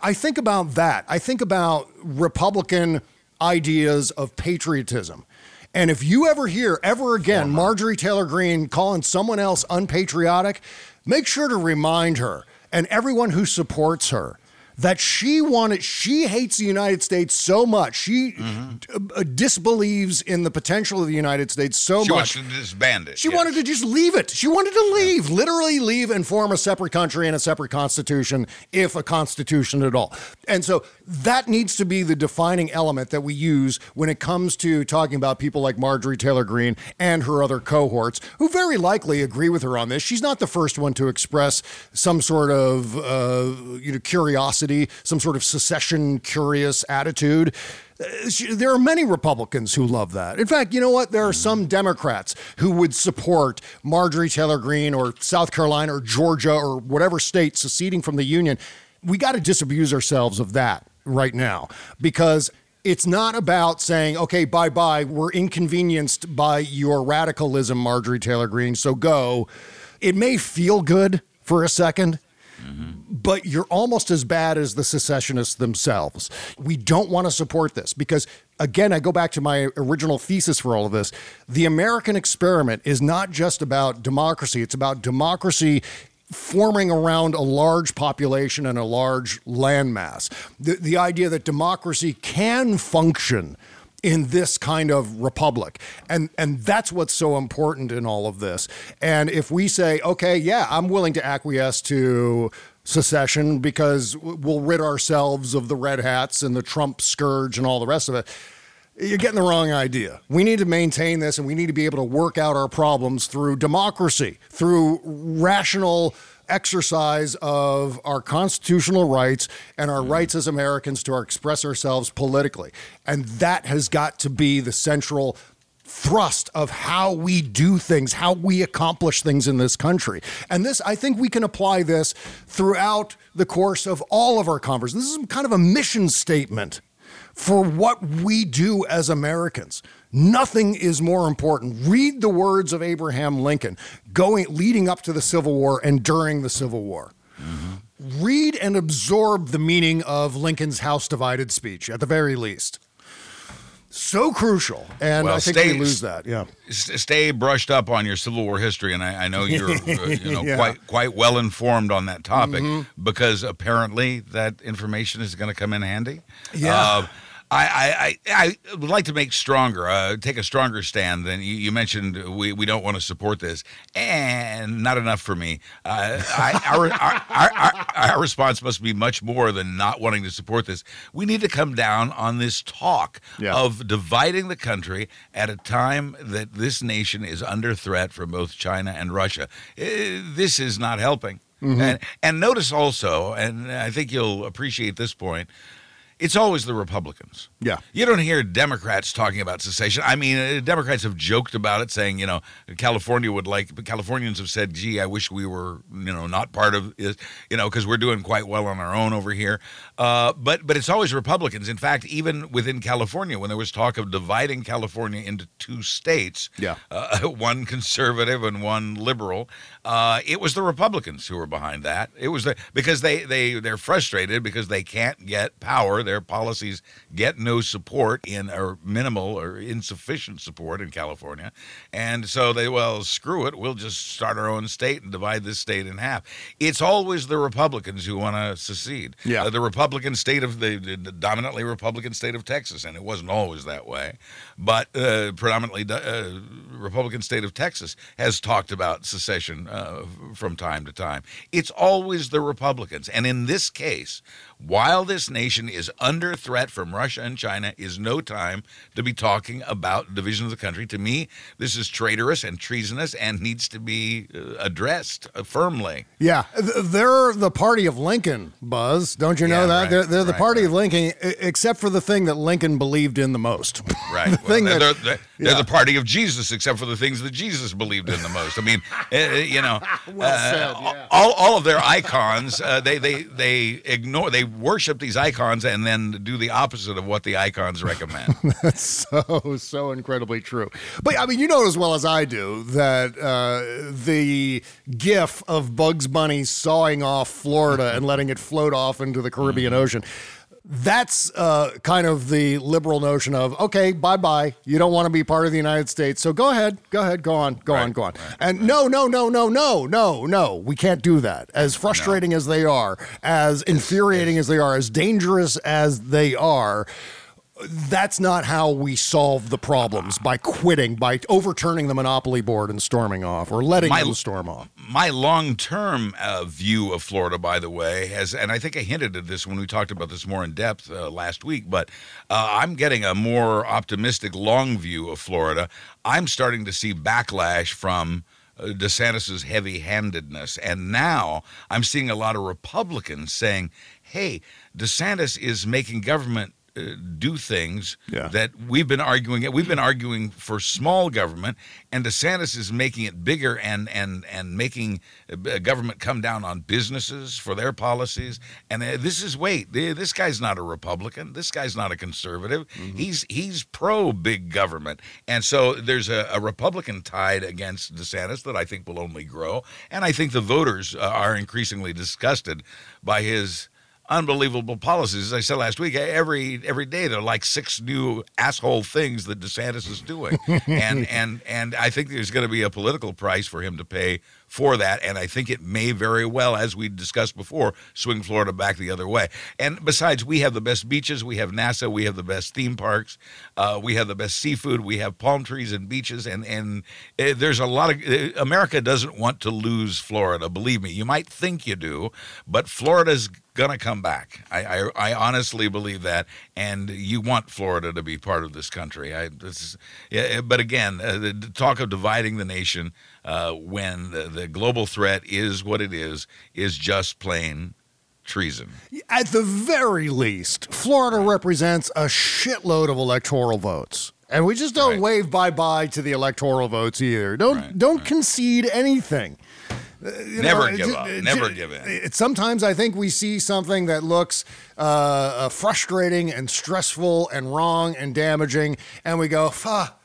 I think about that. I think about Republican ideas of patriotism. And if you ever hear ever again uh-huh. Marjorie Taylor Greene calling someone else unpatriotic, make sure to remind her and everyone who supports her that she wanted she hates the United States so much. She uh, disbelieves in the potential of the United States so she much. wants to disband it. She yes. wanted to just leave it. She wanted to leave, literally leave and form a separate country and a separate constitution, if a constitution at all. And so that needs to be the defining element that we use when it comes to talking about people like Marjorie Taylor Greene and her other cohorts, who very likely agree with her on this. She's not the first one to express some sort of uh, you know curiosity, some sort of secession curious attitude. Uh, There are many Republicans who love that. In fact, you know what? There are some Democrats who would support Marjorie Taylor Greene or South Carolina or Georgia or whatever state seceding from the Union. We got to disabuse ourselves of that right now because it's not about saying, okay, bye bye, we're inconvenienced by your radicalism, Marjorie Taylor Greene, so go. It may feel good for a second, but you're almost as bad as the secessionists themselves. We don't want to support this because, again, I go back to my original thesis for all of this. The American experiment is not just about democracy, it's about democracy forming around a large population and a large landmass. The, the idea that democracy can function in this kind of republic. And and that's what's so important in all of this. And if we say, okay, yeah, I'm willing to acquiesce to secession because we'll rid ourselves of the red hats and the Trump scourge and all the rest of it. You're getting the wrong idea. We need to maintain this and we need to be able to work out our problems through democracy, through rational exercise of our constitutional rights and our hmm. rights as Americans to express ourselves politically. And that has got to be the central thrust of how we do things, how we accomplish things in this country. And this, I think we can apply this throughout the course of all of our conversations. This is kind of a mission statement for what we do as Americans. Nothing is more important. Read the words of Abraham Lincoln going leading up to the Civil War and during the Civil War. Read and absorb the meaning of Lincoln's House Divided speech at the very least. So crucial, and Well, I think stay- we lose that. Yeah, stay brushed up on your Civil War history, and I, I know you're uh, you know Yeah. quite quite well informed on that topic Mhm. because apparently that information is going to come in handy. Yeah. Uh, I, I, I, would like to make stronger, uh, take a stronger stand than you, you mentioned. We, we don't want to support this, and not enough for me. Uh, I, our, our, our, our, our response must be much more than not wanting to support this. We need to come down on this talk Yeah. of dividing the country at a time that this nation is under threat from both China and Russia. Eh, This is not helping. Mhm. And, and notice also, and I think you'll appreciate this point, it's always the Republicans. yeah. You don't hear Democrats talking about secession. I mean, uh, Democrats have joked about it, saying, you know, California would like, but Californians have said, gee, I wish we were, you know, not part of it, you know, because we're doing quite well on our own over here. Uh, but but it's always Republicans. In fact, even within California, when there was talk of dividing California into two states, Yeah. uh, one conservative and one liberal. Uh, it was the Republicans who were behind that. It was the because they they they're frustrated because they can't get power. Their policies get no support in or minimal or insufficient support in California, and so they well screw it. We'll just start our own state and divide this state in half. It's always the Republicans who want to secede. Yeah. Uh, the Republican state of the, the dominantly Republican state of Texas, and it wasn't always that way, but uh, predominantly uh, Republican state of Texas has talked about secession uh, from time to time. It's always the Republicans, and in this case, while this nation is under threat from Russia and China, is no time to be talking about division of the country. To me, this is traitorous and treasonous, and needs to be uh, addressed uh, firmly. Yeah, they're the party of Lincoln, Buzz. Don't you know Yeah, that? right, they're they're the right, party of Lincoln, except for the thing that Lincoln believed in the most. Right. the Well, thing they're, that, they're, they're yeah. the party of Jesus, except for the things that Jesus believed in the most. I mean, uh, you know, Well uh, said, yeah. all, all of their icons, uh, they, they, they ignore, they worship these icons and then do the opposite of what the icons recommend. That's so so incredibly true. But I mean, you know as well as I do that uh, the GIF of Bugs Bunny sawing off Florida and letting it float off into the Caribbean Mm-hmm. Ocean. That's uh, kind of the liberal notion of okay, bye bye. You don't want to be part of the United States, so go ahead, go ahead, go on, go on, go on. and no, no, no, no, no, no, no, we can't do that. As frustrating as they are, as infuriating as they are, as dangerous as they are that's not how we solve the problems by quitting, by overturning the monopoly board and storming off, or letting My- them storm off. My long term uh, view of Florida, by the way, has, and I think I hinted at this when we talked about this more in depth uh, last week, but uh, I'm getting a more optimistic long view of Florida. I'm starting to see backlash from. Uh, DeSantis's heavy-handedness, and now I'm seeing a lot of Republicans saying, "Hey, DeSantis is making government uh, do things Yeah. that we've been arguing. We've been arguing for small government, and DeSantis is making it bigger and and and making government come down on businesses for their policies. And uh, this is wait, this guy's not a Republican. This guy's not a conservative. He's he's pro big government, and so there's a, a Republican tide against DeSantis that I think will only grow. And I think the voters uh, are increasingly disgusted by his unbelievable policies. As I said last week, every every day there are like six new asshole things that DeSantis is doing, and and and I think there's going to be a political price for him to pay for that, and I think it may very well, as we discussed before, swing Florida back the other way. And besides, we have the best beaches, we have NASA, we have the best theme parks, uh, we have the best seafood, we have palm trees and beaches, and and uh, there's a lot of uh, America doesn't want to lose Florida. Believe me, you might think you do, but Florida's gonna come back. I, I, I honestly believe that, and you want Florida to be part of this country. I this is, yeah, but again, uh, the talk of dividing the nation uh, when the, the global threat is what it is is just plain treason. At the very least, Florida represents a shitload of electoral votes. And we just don't wave bye-bye to the electoral votes either. Don't don't concede anything. Uh, you Never know, give it- up. Never it- give in. sometimes I think we see something that looks uh, uh, frustrating and stressful and wrong and damaging, and we go, "Fuck,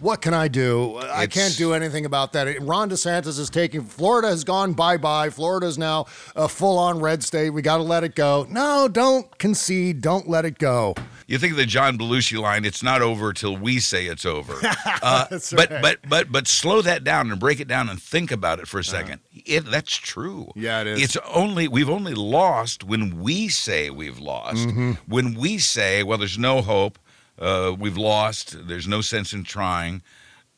what can I do? I It's- can't do anything about that. Ron DeSantis is taking Florida has gone bye bye. Florida is now a full on red state. We got to let it go. No, don't concede. Don't let it go. You think of the John Belushi line, it's not over till we say it's over. Uh, but right. but but but slow that down and break it down and think about it for a 2nd It, that's true. Uh-huh. Yeah, it is. It's only we've only lost when we say we've lost. Mhm. When we say, well, there's no hope, uh, we've lost, there's no sense in trying,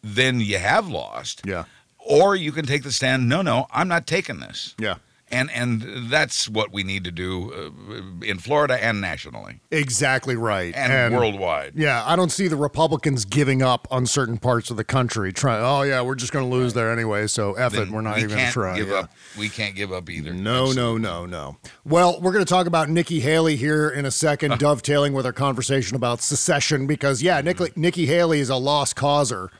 then you have lost. Yeah. Or you can take the stand, no, no, I'm not taking this. Yeah. And and that's what we need to do uh, in Florida and nationally Exactly right. and, worldwide. Yeah, I don't see the Republicans giving up on certain parts of the country. Trying, oh yeah, we're just going to lose there anyway. So F it, we're not we even going to can't try. Give yeah. up. We can't give up either. No, no, no, no. Well, we're going to talk about Nikki Haley here in a second, dovetailing with our conversation about secession, because, yeah, Nikki, Nikki Haley is a lost causer.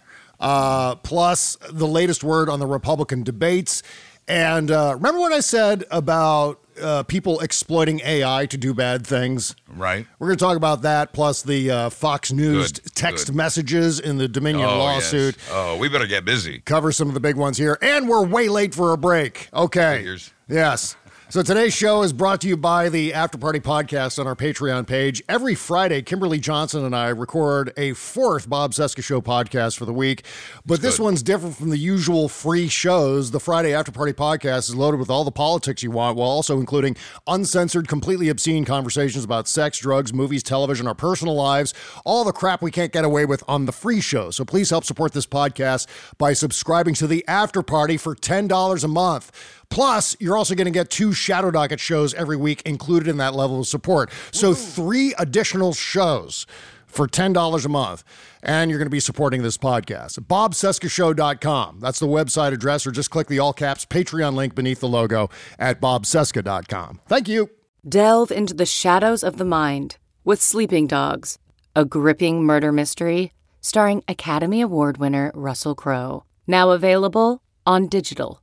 Uh, plus, the latest word on the Republican debates. And uh, remember what I said about uh, people exploiting AI to do bad things? Right. We're going to talk about that, plus the uh, Fox News Good, text good. messages in the Dominion Oh, lawsuit. yes. Oh, we better get busy. Cover some of the big ones here. And we're way late for a break. Okay. Figures. Yes. So today's show is brought to you by the After Party Podcast on our Patreon page. Every Friday, Kimberly Johnson and I record a fourth Bob Cesca Show podcast for the week. But this one's different from the usual free shows. The Friday After Party Podcast is loaded with all the politics you want, while also including uncensored, completely obscene conversations about sex, drugs, movies, television, our personal lives, all the crap we can't get away with on the free show. So please help support this podcast by subscribing to the After Party for $10 a month. Plus, you're also going to get two Shadow Docket shows every week included in that level of support. So, three additional shows for $10 a month. And you're going to be supporting this podcast. BobCescashow.com. That's the website address, or just click the all caps Patreon link beneath the logo at BobCesca.com. Thank you. Delve into the shadows of the mind with Sleeping Dogs, a gripping murder mystery starring Academy Award winner Russell Crowe. Now available on digital.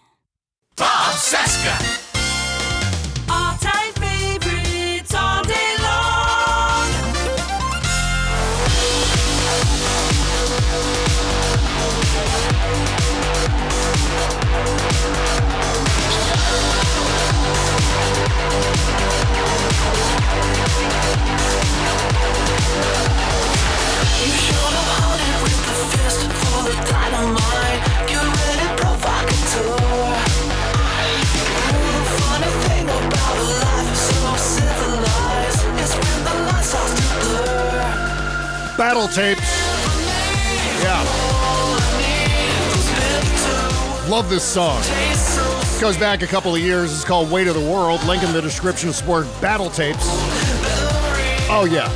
Bob Cesca. Battle tapes. Yeah. Love this song. Goes back a couple of years. It's called Weight of the World. Link in the description to support battle tapes. Oh, yeah.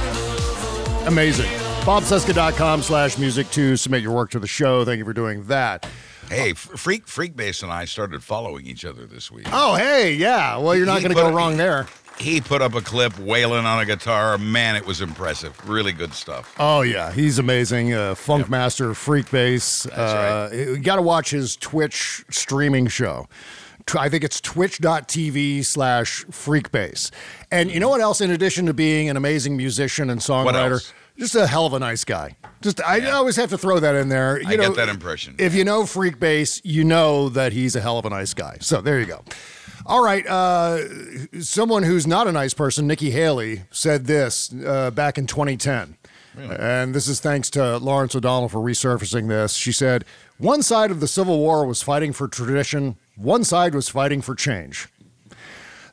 Amazing. BobCesca.com slash music to submit your work to the show. Thank you for doing that. Hey, Freak Freak Bass and I started following each other this week. Oh, hey, yeah. Well, you're not going to go wrong there. He put up a clip wailing on a guitar. Man, it was impressive. Really good stuff. Oh yeah, he's amazing. Uh, Funk Master, Freak Bass. uh, You got to watch his Twitch streaming show. I think it's twitch.tv slash freakbase. And you know what else, in addition to being an amazing musician and songwriter, just a hell of a nice guy. Just I always have to throw that in there. You I know, get that impression. If you know Freak Bass, you know that he's a hell of a nice guy. So there you go. All right. Uh, someone who's not a nice person, Nikki Haley, said this uh, back in 2010. And this is thanks to Lawrence O'Donnell for resurfacing this. She said, One side of the Civil War was fighting for tradition, one side was fighting for change.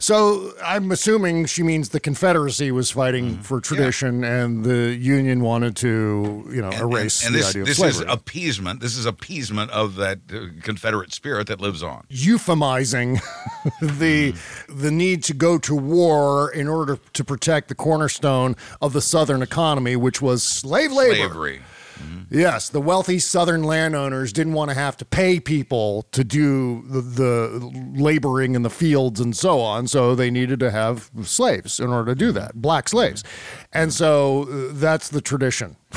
So I'm assuming she means the Confederacy was fighting for tradition and the Union wanted to, you know, erase and the this, idea of this slavery. is appeasement. This is appeasement of that uh, Confederate spirit that lives on. euphemizing the the need to go to war in order to protect the cornerstone of the southern economy which was slave labor Slavery. Yes the wealthy southern landowners didn't want to have to pay people to do the, the laboring in the fields and so on so they needed to have slaves in order to do that black slaves. And so uh, that's the tradition.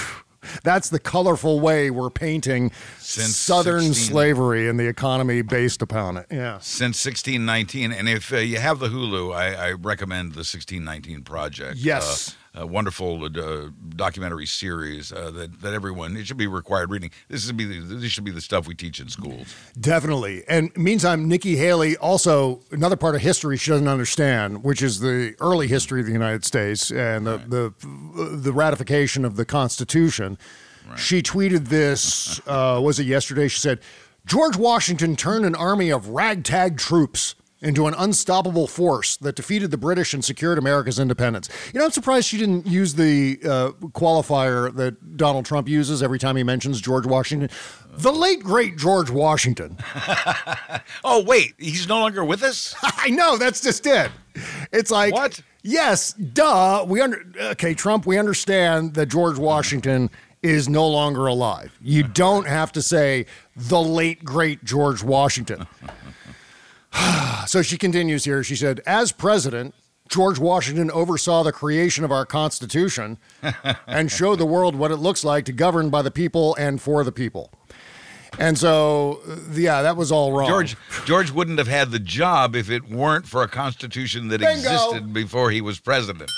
That's the colorful way we're painting Since southern 16 slavery and the economy based upon it. Yeah. Since 1619, and if uh, you have the Hulu, I, I recommend the 1619 Project. Yes. Uh, a wonderful uh, documentary series uh, that that everyone it should be required reading. This should be the, this should be the stuff we teach in schools. Definitely. And meantime, Nikki Haley also another part of history she doesn't understand, which is the early history of the United States and the the, the ratification of the Constitution. She tweeted this. Uh, was it yesterday? She said, "George Washington turned an army of ragtag troops." Into an unstoppable force that defeated the British and secured America's independence. You know, I'm surprised she didn't use the uh, qualifier that Donald Trump uses every time he mentions George Washington. The late, great George Washington. Oh wait, he's no longer with us. I know that's just it. It's like What? Yes, duh. We under okay, Trump. We understand that George Washington is no longer alive. You don't have to say the late great George Washington. so she continues here. She said, as president. George Washington oversaw the creation of our Constitution and showed the world what it looks like to govern by the people and for the people. And so, uh, yeah, that was all wrong. George George wouldn't have had the job if it weren't for a constitution that Bingo. existed before he was president.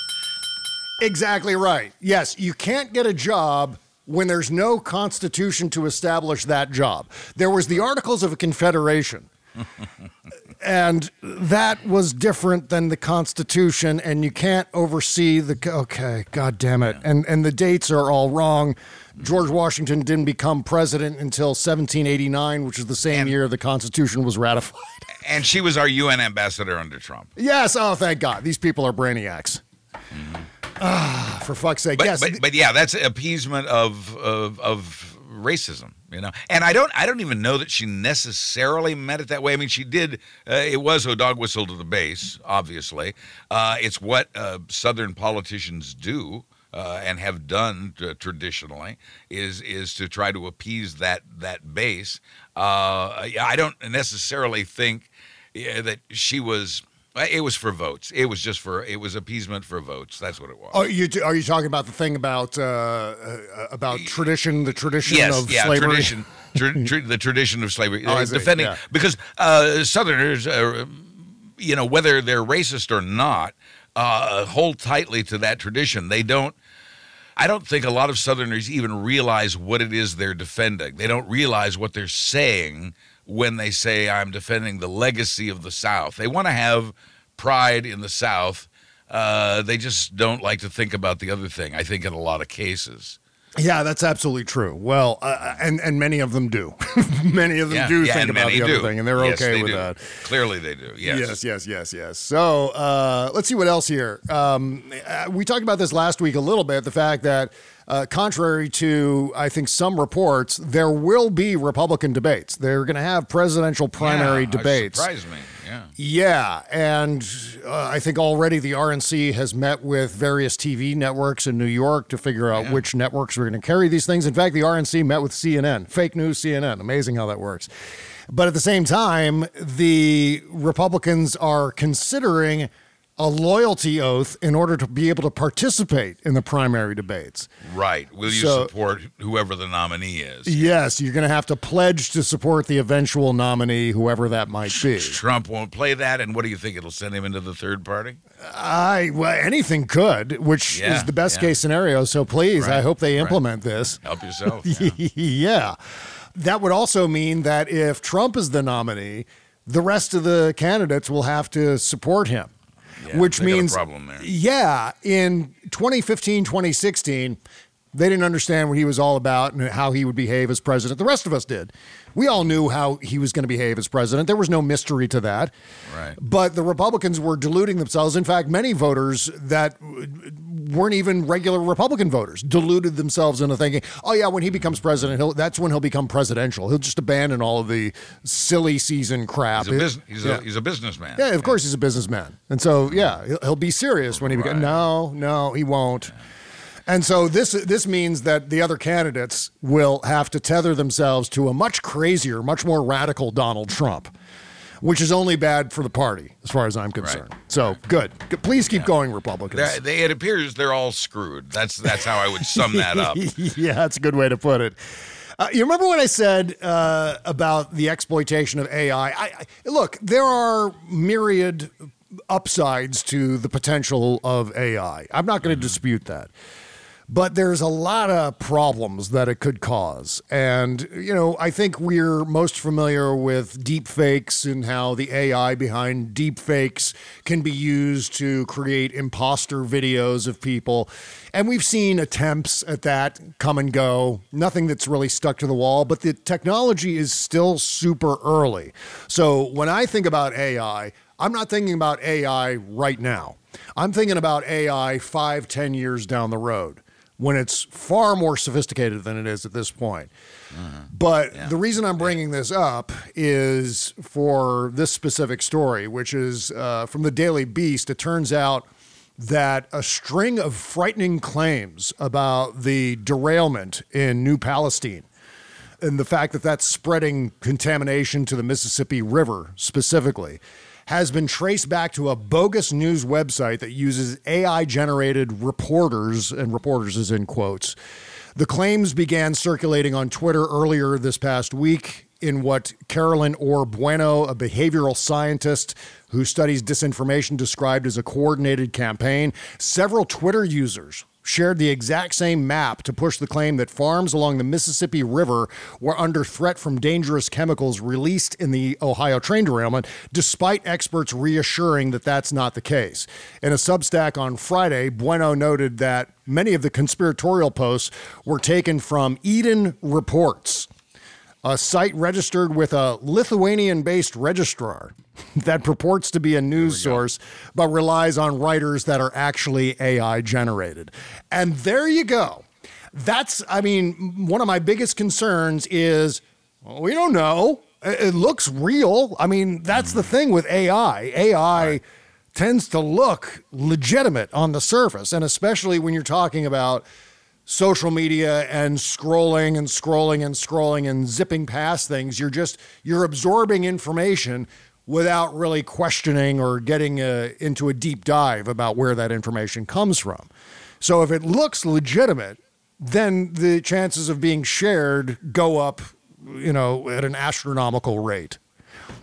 Exactly right. Yes, you can't get a job when there's no constitution to establish that job. There was the Articles of a Confederation. and that was different than the Constitution, and you can't oversee the. Okay, God damn it! And and the dates are all wrong. George Washington didn't become president until 1789, which is the same year the Constitution was ratified. And she was our UN ambassador under Trump. Yes, oh thank God, these people are brainiacs. Ah, for fuck's sake, But, yes. but, but yeah, that's appeasement of, of of racism, you know. And I don't I don't even know that she necessarily meant it that way. I mean, she did. Uh, it was a dog whistle to the base, obviously. Uh, it's what uh, Southern politicians do. Uh, and have done traditionally is is to try to appease that that base. Uh, I don't necessarily think that she was. It was for votes. It was just for. It was appeasement for votes. That's what it was. Are you are you talking about the thing about uh, uh, about tradition, the tradition yes, of yeah, slavery? tradition, tra- tra- the tradition of slavery, Oh, uh, defending yeah. because uh, Southerners, uh, you know, whether they're racist or not, uh, hold tightly to that tradition. They don't. I don't think a lot of Southerners even realize what it is they're defending. They don't realize what they're saying when they say, I'm defending the legacy of the South. They want to have pride in the South. Uh, they just don't like to think about the other thing, I think, in a lot of cases. Yeah, that's absolutely true. Well, uh, and and many of them do. many of them Yeah, do yeah, think about the other do. thing, and they're Yes, okay they with do. that. Clearly, they do. Yes. Yes, yes, yes, yes. So uh, let's see what else here. Um, uh, we talked about this last week a little bit. The fact that, uh, contrary to I think some reports, there will be Republican debates. They're going to have presidential primary Yeah, debates. Surprised me. Yeah. Yeah. Yeah, and uh, I think already the RNC has met with various TV networks in New York to figure out which networks are going to carry these things. In fact, the RNC met with CNN, fake news CNN. Amazing how that works. But at the same time, the Republicans are considering a loyalty oath in order to be able to participate in the primary debates. Right. Will you So- support whoever the nominee is? Yes, you're going to have to pledge to support the eventual nominee, whoever that might be. Trump won't play that, and what do you think? It'll send him into the third party? I well, anything could, which Yeah, is the best yeah. case scenario. So please, I hope they right. implement this. Help yourself. yeah. That would also mean that if Trump is the nominee, the rest of the candidates will have to support him. Yeah, which they got a means problem there. Yeah, in 2015, 2016, they didn't understand what he was all about and how he would behave as president. The rest of us did. We all knew how he was going to behave as president. There was no mystery to that. Right. But the Republicans were deluding themselves. In fact, many voters that weren't even regular Republican voters deluded themselves into thinking, "Oh yeah, when he becomes president, he'll, that's when he'll become presidential. He'll just abandon all of the silly season crap." He's a, bus- he's, Yeah. a, he's a businessman. Yeah, of course he's a businessman, and so yeah, he'll, he'll be serious when he becomes. No, no, he won't. And so this this means that the other candidates will have to tether themselves to a much crazier, much more radical Donald Trump, which is only bad for the party, as far as I'm concerned. So good. Good. Please keep going, Republicans. They're- They, it appears they're all screwed. That's that's how I would sum that up. yeah, that's a good way to put it. Uh, you remember what I said uh, about the exploitation of AI? I, I, look, there are myriad upsides to the potential of AI. I'm not going to dispute that. But there's a lot of problems that it could cause. And, you know, I think we're most familiar with deep fakes and how the AI behind deep fakes can be used to create imposter videos of people. And we've seen attempts at that come and go. Nothing that's really stuck to the wall, but the technology is still super early. So when I think about AI, I'm not thinking about AI right now. I'm thinking about AI five, ten years down the road when it's far more sophisticated than it is at this point. But the reason I'm bringing this up is for this specific story, which is uh, from the Daily Beast. It turns out that a string of frightening claims about the derailment in New Palestine and the fact that that's spreading contamination to the Mississippi River specifically has been traced back to a bogus news website that uses AI generated reporters, and reporters is in quotes. The claims began circulating on Twitter earlier this past week in what Caroline Orr Bueno, a behavioral scientist who studies disinformation, described as a coordinated campaign. Several Twitter users shared the exact same map to push the claim that farms along the Mississippi River were under threat from dangerous chemicals released in the Ohio train derailment, despite experts reassuring that that's not the case. In a Substack on Friday, Bueno noted that many of the conspiratorial posts were taken from Eden Reports a site registered with a Lithuanian based registrar that purports to be a news source, but relies on writers that are actually AI generated. And there you go. That's, I mean, one of my biggest concerns is well, we don't know. It it looks real. I mean, that's the thing with AI. AI tends to look legitimate on the surface, and especially when you're talking about social media and scrolling and scrolling and scrolling and zipping past things you're just you're absorbing information without really questioning or getting uh, into a deep dive about where that information comes from. So if it looks legitimate then the chances of being shared go up you know at an astronomical rate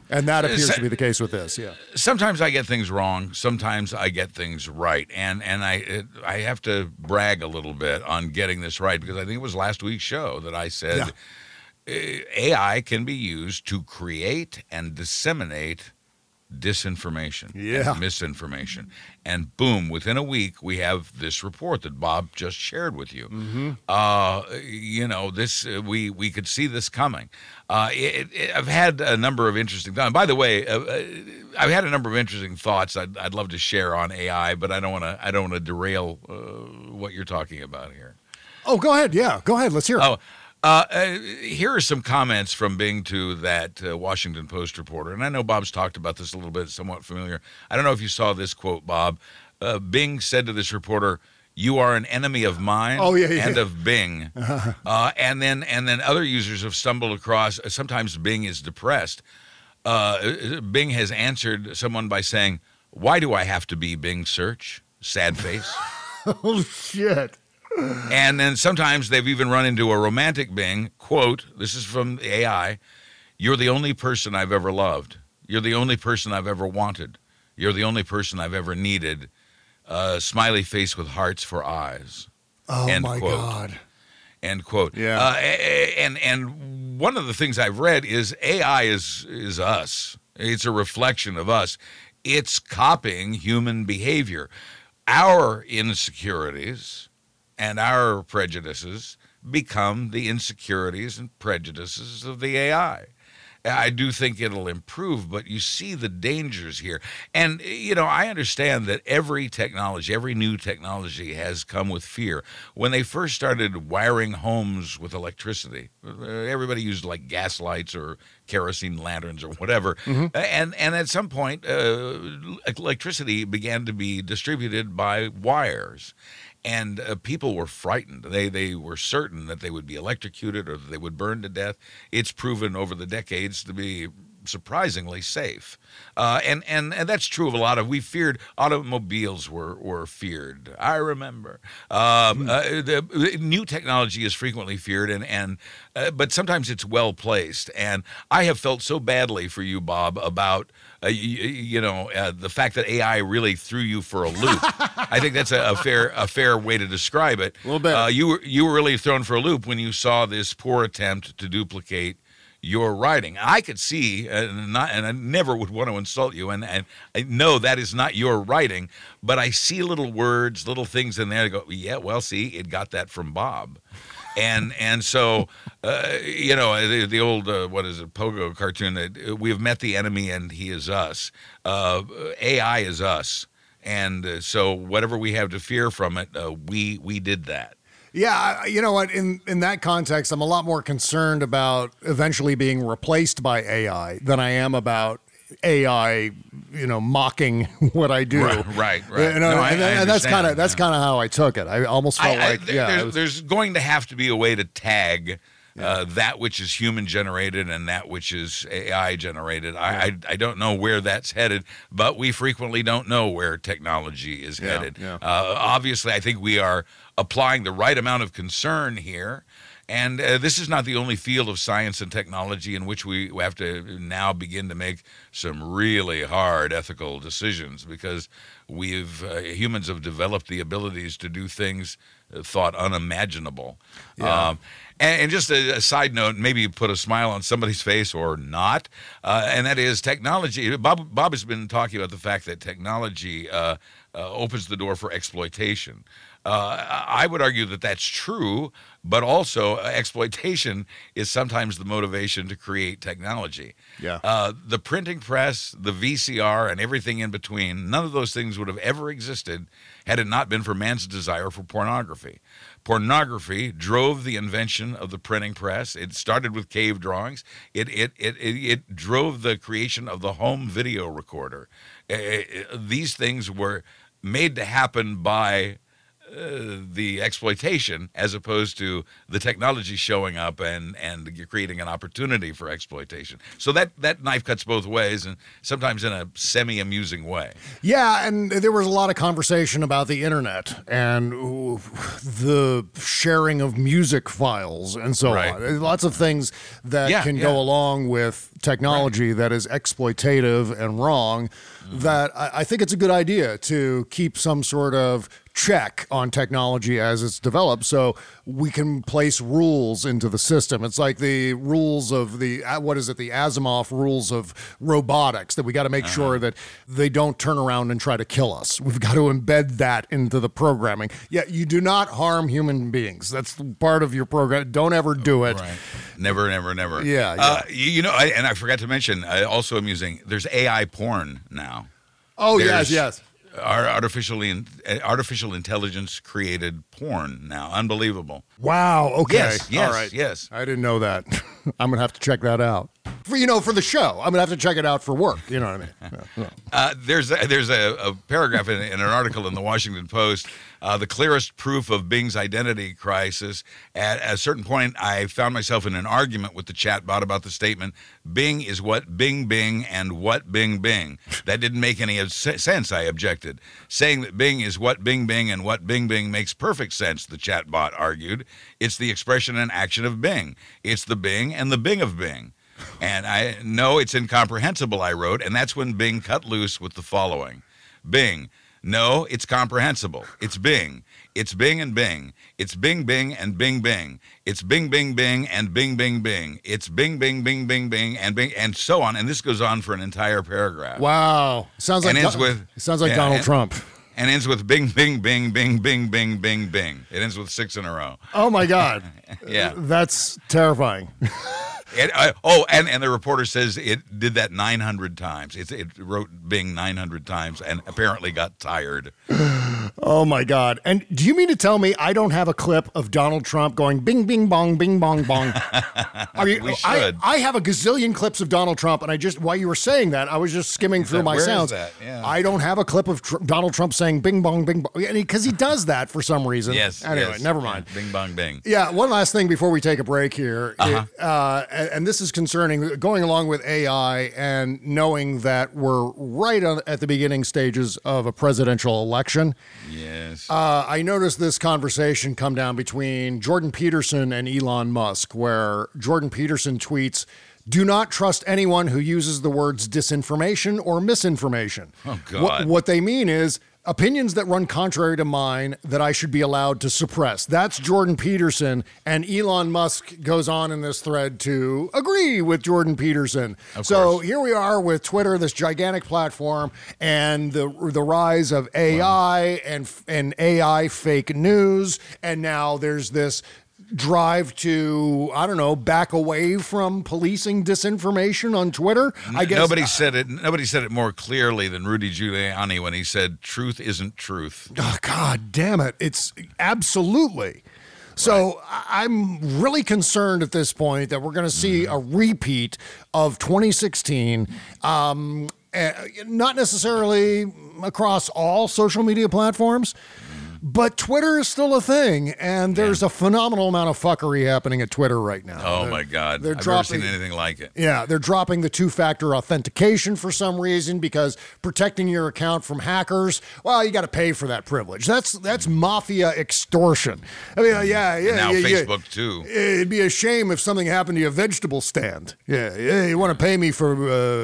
and that appears to be the case with this yeah. Sometimes I get things wrong. Sometimes I get things right, and and I it, I have to brag a little bit on getting this right because I think it was last week's show that I said uh, AI can be used to create and disseminate disinformation, Yeah. and misinformation, and boom! Within a week, we have this report that Bob just shared with you. Mm-hmm. Uh, you know, this uh, we we could see this coming. Uh, it, it, I've had a number of interesting thoughts. By the way, uh, uh, I've had a number of interesting thoughts I'd, I'd love to share on AI, but I don't want to I don't want to derail uh, what you're talking about here. oh go ahead yeah go ahead let's hear it Oh, Uh, uh, here are some comments from Bing to that uh, Washington Post reporter, and I know Bob's talked about this a little bit, somewhat familiar. I don't know if you saw this quote, Bob. Uh, Bing said to this reporter, "You are an enemy of mine Oh, yeah, yeah. and of Bing." uh, and then and then other users have stumbled across. uh, Sometimes Bing is depressed. Uh, Bing has answered someone by saying, "Why do I have to be Bing search?" Sad face. oh shit. And then sometimes they've even run into a romantic being. quote. This is from the AI. You're the only person I've ever loved. You're the only person I've ever wanted. You're the only person I've ever needed. Uh, smiley face with hearts for eyes. Oh End my quote. god. End quote. Yeah. Uh, and and one of the things I've read is AI is is us. It's a reflection of us. It's copying human behavior. Our insecurities and our prejudices become the insecurities and prejudices of the AI. I do think it'll improve, but you see the dangers here. And, you know, I understand that every technology, every new technology has come with fear. When they first started wiring homes with electricity, uh, everybody used like gas lights or kerosene lanterns or whatever. And, and at some point, uh, electricity began to be distributed by wires and uh, people were frightened. They they were certain that they would be electrocuted or that they would burn to death. It's proven over the decades to be surprisingly safe, uh, and and and that's true of a lot of. We feared automobiles were were feared. I remember. Um, uh, the, new technology is frequently feared, and and uh, but sometimes it's well placed. And I have felt so badly for you, Bob, about uh, you, you know uh, the fact that AI really threw you for a loop. I think that's a, a fair a fair way to describe it. A little bit. Uh, you were you were really thrown for a loop when you saw this poor attempt to duplicate your writing. I could see, uh, not, and I never would want to insult you, and, and I know that is not your writing, but I see little words, little things in there. I go, yeah, well, see, it got that from Bob. And and so, uh, you know, the, the old uh, what is it, Pogo cartoon that uh, we have met the enemy and he is us. Uh, AI is us, and uh, so whatever we have to fear from it, uh, we we did that. Yeah, you know what? In in that context, I'm a lot more concerned about eventually being replaced by AI than I am about AI, you know, mocking what I do. Right, right, right. You know, No, and, I and that's kind of that's kind of how I took it. I almost felt I- I- like there- yeah, there's, was- there's going to have to be a way to tag uh, that which is human generated and that which is AI generated. I, I I don't know where that's headed, but we frequently don't know where technology is Yeah, headed. yeah. Uh, obviously, I think we are applying the right amount of concern here. And uh, this is not the only field of science and technology in which we have to now begin to make some really hard ethical decisions because we've uh, humans have developed the abilities to do things uh, thought unimaginable. Yeah. Um, and, and just a, a side note, maybe put a smile on somebody's face or not, uh, and that is technology. Bob, Bob has been talking about the fact that technology uh, uh, opens the door for exploitation. Uh, I would argue that that's true, but also uh, exploitation is sometimes the motivation to create technology. Yeah. Uh, the printing press, the VCR, and everything in between, none of those things would have ever existed had it not been for man's desire for pornography. Pornography drove the invention of the printing press. It started with cave drawings. It it it it, it drove the creation of the home video recorder. Uh, uh, these things were made to happen by uh, the exploitation as opposed to the technology showing up and and you're creating an opportunity for exploitation. So that that knife cuts both ways and sometimes in a semi amusing way. Yeah, and there was a lot of conversation about the internet and the sharing of music files and so Right. on. Lots of things that Yeah, can yeah. go along with technology that is exploitative and wrong. Mm-hmm. That I, I think it's a good idea to keep some sort of check on technology as it's developed so we can place rules into the system. It's like the rules of the, uh, what is it, the Asimov rules of robotics that we got to make Uh-huh. sure that they don't turn around and try to kill us. We've got to embed that into the programming. Yeah, you do not harm human beings. That's part of your program. Don't ever do it. Right. Never, never, never. Yeah, Uh, you, you know, I, and I forgot to mention, uh, also amusing. There's AI porn now. Oh, There's, yes, yes. Our artificially in, uh, artificial intelligence created porn now. Unbelievable. Wow. Okay. Yes, yes, All right. yes. I didn't know that. I'm gonna have to check that out. For you know, for the show, I'm gonna have to check it out for work. You know what I mean? Yeah. Uh, there's a, there's a, a paragraph in, in an article in the Washington Post. Uh, the clearest proof of Bing's identity crisis. At, a certain point, I found myself in an argument with the chatbot about the statement "Bing is what Bing Bing and what Bing Bing." That didn't make any sense. I objected. Saying that Bing is what Bing Bing and what Bing Bing makes perfect sense. The chatbot argued. It's the expression and action of Bing. It's the Bing and the Bing of Bing. And I know it's incomprehensible, I wrote, and that's when Bing cut loose with the following Bing, no, it's comprehensible. It's Bing. It's Bing and Bing. It's Bing Bing and Bing Bing. It's Bing Bing Bing and Bing Bing Bing. It's Bing Bing Bing Bing Bing and Bing and so on. And this goes on for an entire paragraph. Wow. Sounds like And ends Don- with- sounds like yeah, Donald and- Trump and ends with bing, bing, bing, bing, bing, bing, bing, bing. It ends with six in a row. Oh my God. yeah. That's terrifying. it, uh, oh, and, and the reporter says it did that 900 times. It, it wrote Bing 900 times and apparently got tired. oh my God. And do you mean to tell me I don't have a clip of Donald Trump going bing, bing, bong, bing, bong, bong? Are you, we should. I, I, have a gazillion clips of Donald Trump, and I just, while you were saying that, I was just skimming through that, my sounds. Yeah. I don't have a clip of Tr- Donald Trump saying, bing, bong, bing, bong. Because he does that for some reason. Yes. Anyway, yes. never mind. Bing bong bing. Yeah, one last thing before we take a break here. Uh-huh. It, uh, and, this is concerning going along with AI and knowing that we're right on, at the beginning stages of a presidential election. Yes. Uh, I noticed this conversation come down between Jordan Peterson and Elon Musk, where Jordan Peterson tweets, do not trust anyone who uses the words disinformation or misinformation. Oh, What, God. what they mean is opinions that run contrary to mine that I should be allowed to suppress. That's Jordan Peterson. And Elon Musk goes on in this thread to agree with Jordan Peterson. Of so course. here we are with Twitter, this gigantic platform, and the the rise of AI and and AI fake news, and now there's this drive to I don't know back away from policing disinformation on Twitter. I guess nobody said it. Nobody said it more clearly than Rudy Giuliani when he said, "Truth isn't truth." Oh, God damn it. It's absolutely. So I- I'm really concerned at this point that we're going to see a repeat of 2016. Um, eh, not necessarily across all social media platforms, but Twitter is still a thing, and there's a phenomenal amount of fuckery happening at Twitter right now. Oh They're- my God! they're I've dropping- never seen anything like it. yeah, they're dropping the two factor authentication for some reason because protecting your account from hackers, well, you got to pay for that privilege. That's that's mafia extortion. I mean, yeah, yeah. and now yeah, yeah. Facebook too. It'd be a shame if something happened to your vegetable stand. Yeah, yeah you want to pay me for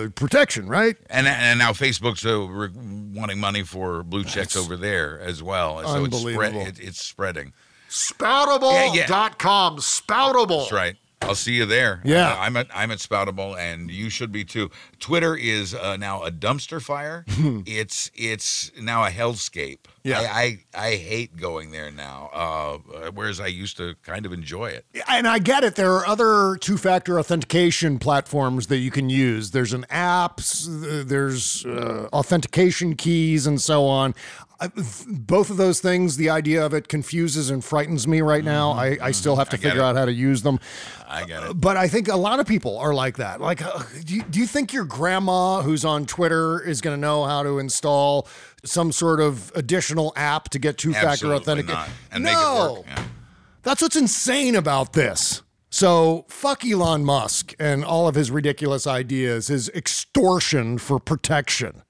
uh, protection, right? And and now Facebook's uh, re- wanting money for blue checks over there as well. So it's spread. Unbelievable. It, it's spreading. Spoutible.com. Spoutible. That's right. I'll see you there. Yeah. Uh, I'm at I'm at Spoutible, and you should be too. Twitter is uh, now a dumpster fire. it's it's now a hellscape. Yeah. I, I I hate going there now. Uh, whereas I used to kind of enjoy it. And I get it. There are other two factor authentication platforms that you can use. There's an app, s- there's uh, authentication keys, and so on. Both of those things, the idea of it confuses and frightens me right now. I, I still have to Mm-hmm. Figure it. out how to use them. I get it. But I think a lot of people are like that. Like, uh, do you, do you think your grandma who's on Twitter is going to know how to install some sort of additional app to get two factor authentication? no. make it work. Yeah. That's what's insane about this. So fuck Elon Musk and all of his ridiculous ideas, his extortion for protection.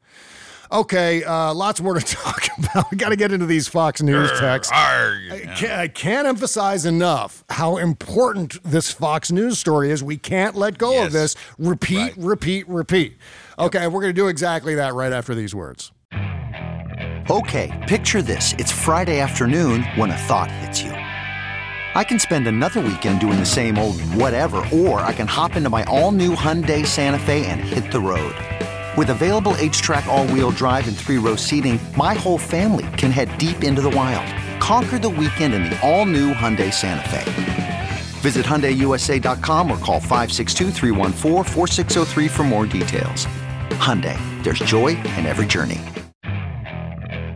Okay, uh, lots more to talk about. We got to get into these Fox News texts. Arg. I can't, I can't emphasize enough how important this Fox News story is. We can't let go of this. Repeat, Right. repeat, repeat. Okay, we're going to do exactly that right after these words. Okay, picture this. It's Friday afternoon when a thought hits you. I can spend another weekend doing the same old whatever, or I can hop into my all new Hyundai Santa Fe and hit the road. With available HTRAC, all wheel drive, and three row seating, my whole family can head deep into the wild. Conquer the weekend in the all new Hyundai Santa Fe. Visit HyundaiUSA.com or call 562-314-4603 for more details. Hyundai, there's joy in every journey.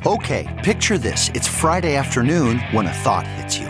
Okay, picture this. It's Friday afternoon when a thought hits you.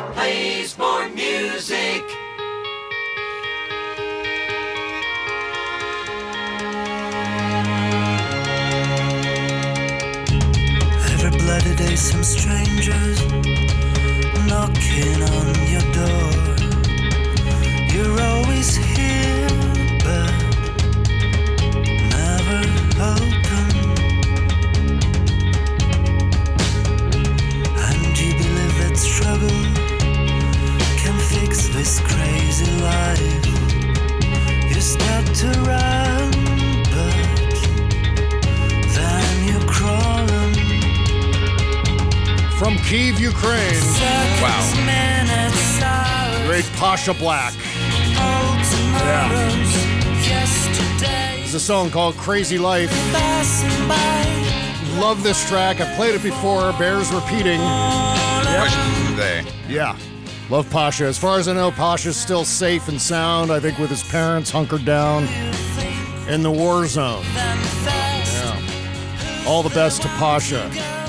some strangers knocking on your door. You're always here, but never open. And you believe that struggle can fix this crazy life. You start to run, From Kiev, Ukraine. Wow. Great Pasha Black. Yeah. There's a song called Crazy Life. Love this track. I've played it before. Bears repeating. Question today. Yeah. Love Pasha. As far as I know, Pasha's still safe and sound. I think with his parents hunkered down in the war zone. Yeah. All the best to Pasha.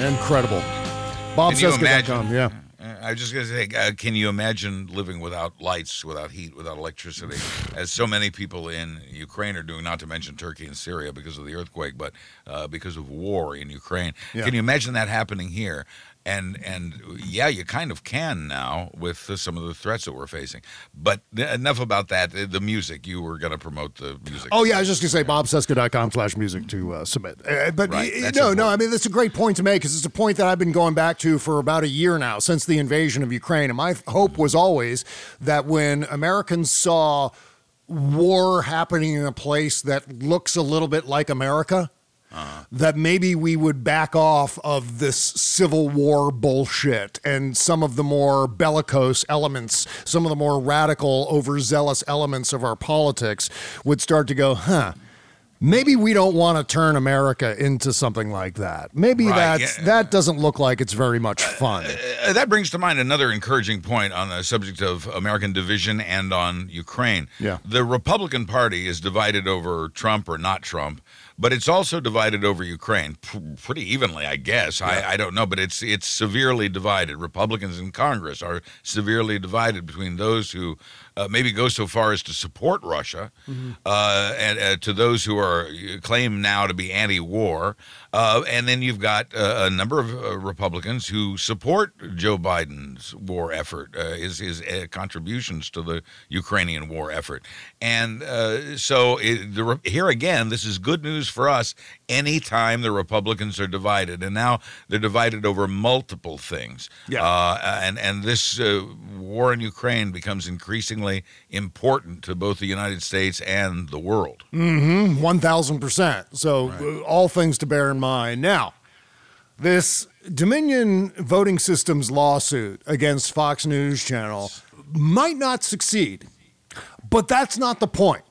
Incredible. You BobCesca.com. Yeah. Uh, I was just going to say, uh, can you imagine living without lights, without heat, without electricity, as so many people in Ukraine are doing, not to mention Turkey and Syria because of the earthquake, but uh, because of war in Ukraine? Yeah. Can you imagine that happening here? And and yeah, you kind of can now with uh, some of the threats that we're facing. But th- enough about that. The, the music, you were going to promote the music. Oh yeah, I was just gonna say bobcesca.com slash music to uh, submit. Uh, but Right, y- no, no, I mean that's a great point to make because it's a point that I've been going back to for about a year now since the invasion of Ukraine. And my hope was always that when Americans saw war happening in a place that looks a little bit like America. That maybe we would back off of this civil war bullshit and some of the more bellicose elements, some of the more radical, overzealous elements of our politics would start to go, huh, maybe we don't want to turn America into something like that. Maybe Right, that's, yeah. that doesn't look like it's very much fun. Uh, that brings to mind another encouraging point on the subject of American division and on Ukraine. Yeah. The Republican Party is divided over Trump or not Trump, but it's also divided over Ukraine pr- pretty evenly, I guess. I, I don't know, but it's it's severely divided. Republicans in Congress are severely divided between those who uh, maybe go so far as to support Russia, uh, and uh, to those who are claim now to be anti-war, uh, and then you've got uh, a number of uh, Republicans who support Joe Biden's war effort, uh, his his uh, contributions to the Ukrainian war effort, and uh, so it, the, here again, this is good news for us. Anytime the Republicans are divided, and now they're divided over multiple things, Yeah. uh, and and this uh, war in Ukraine becomes increasingly important to both the United States and the world. One thousand percent. So uh, all things to bear in mind. Now, this Dominion voting systems lawsuit against Fox News Channel might not succeed, but that's not the point.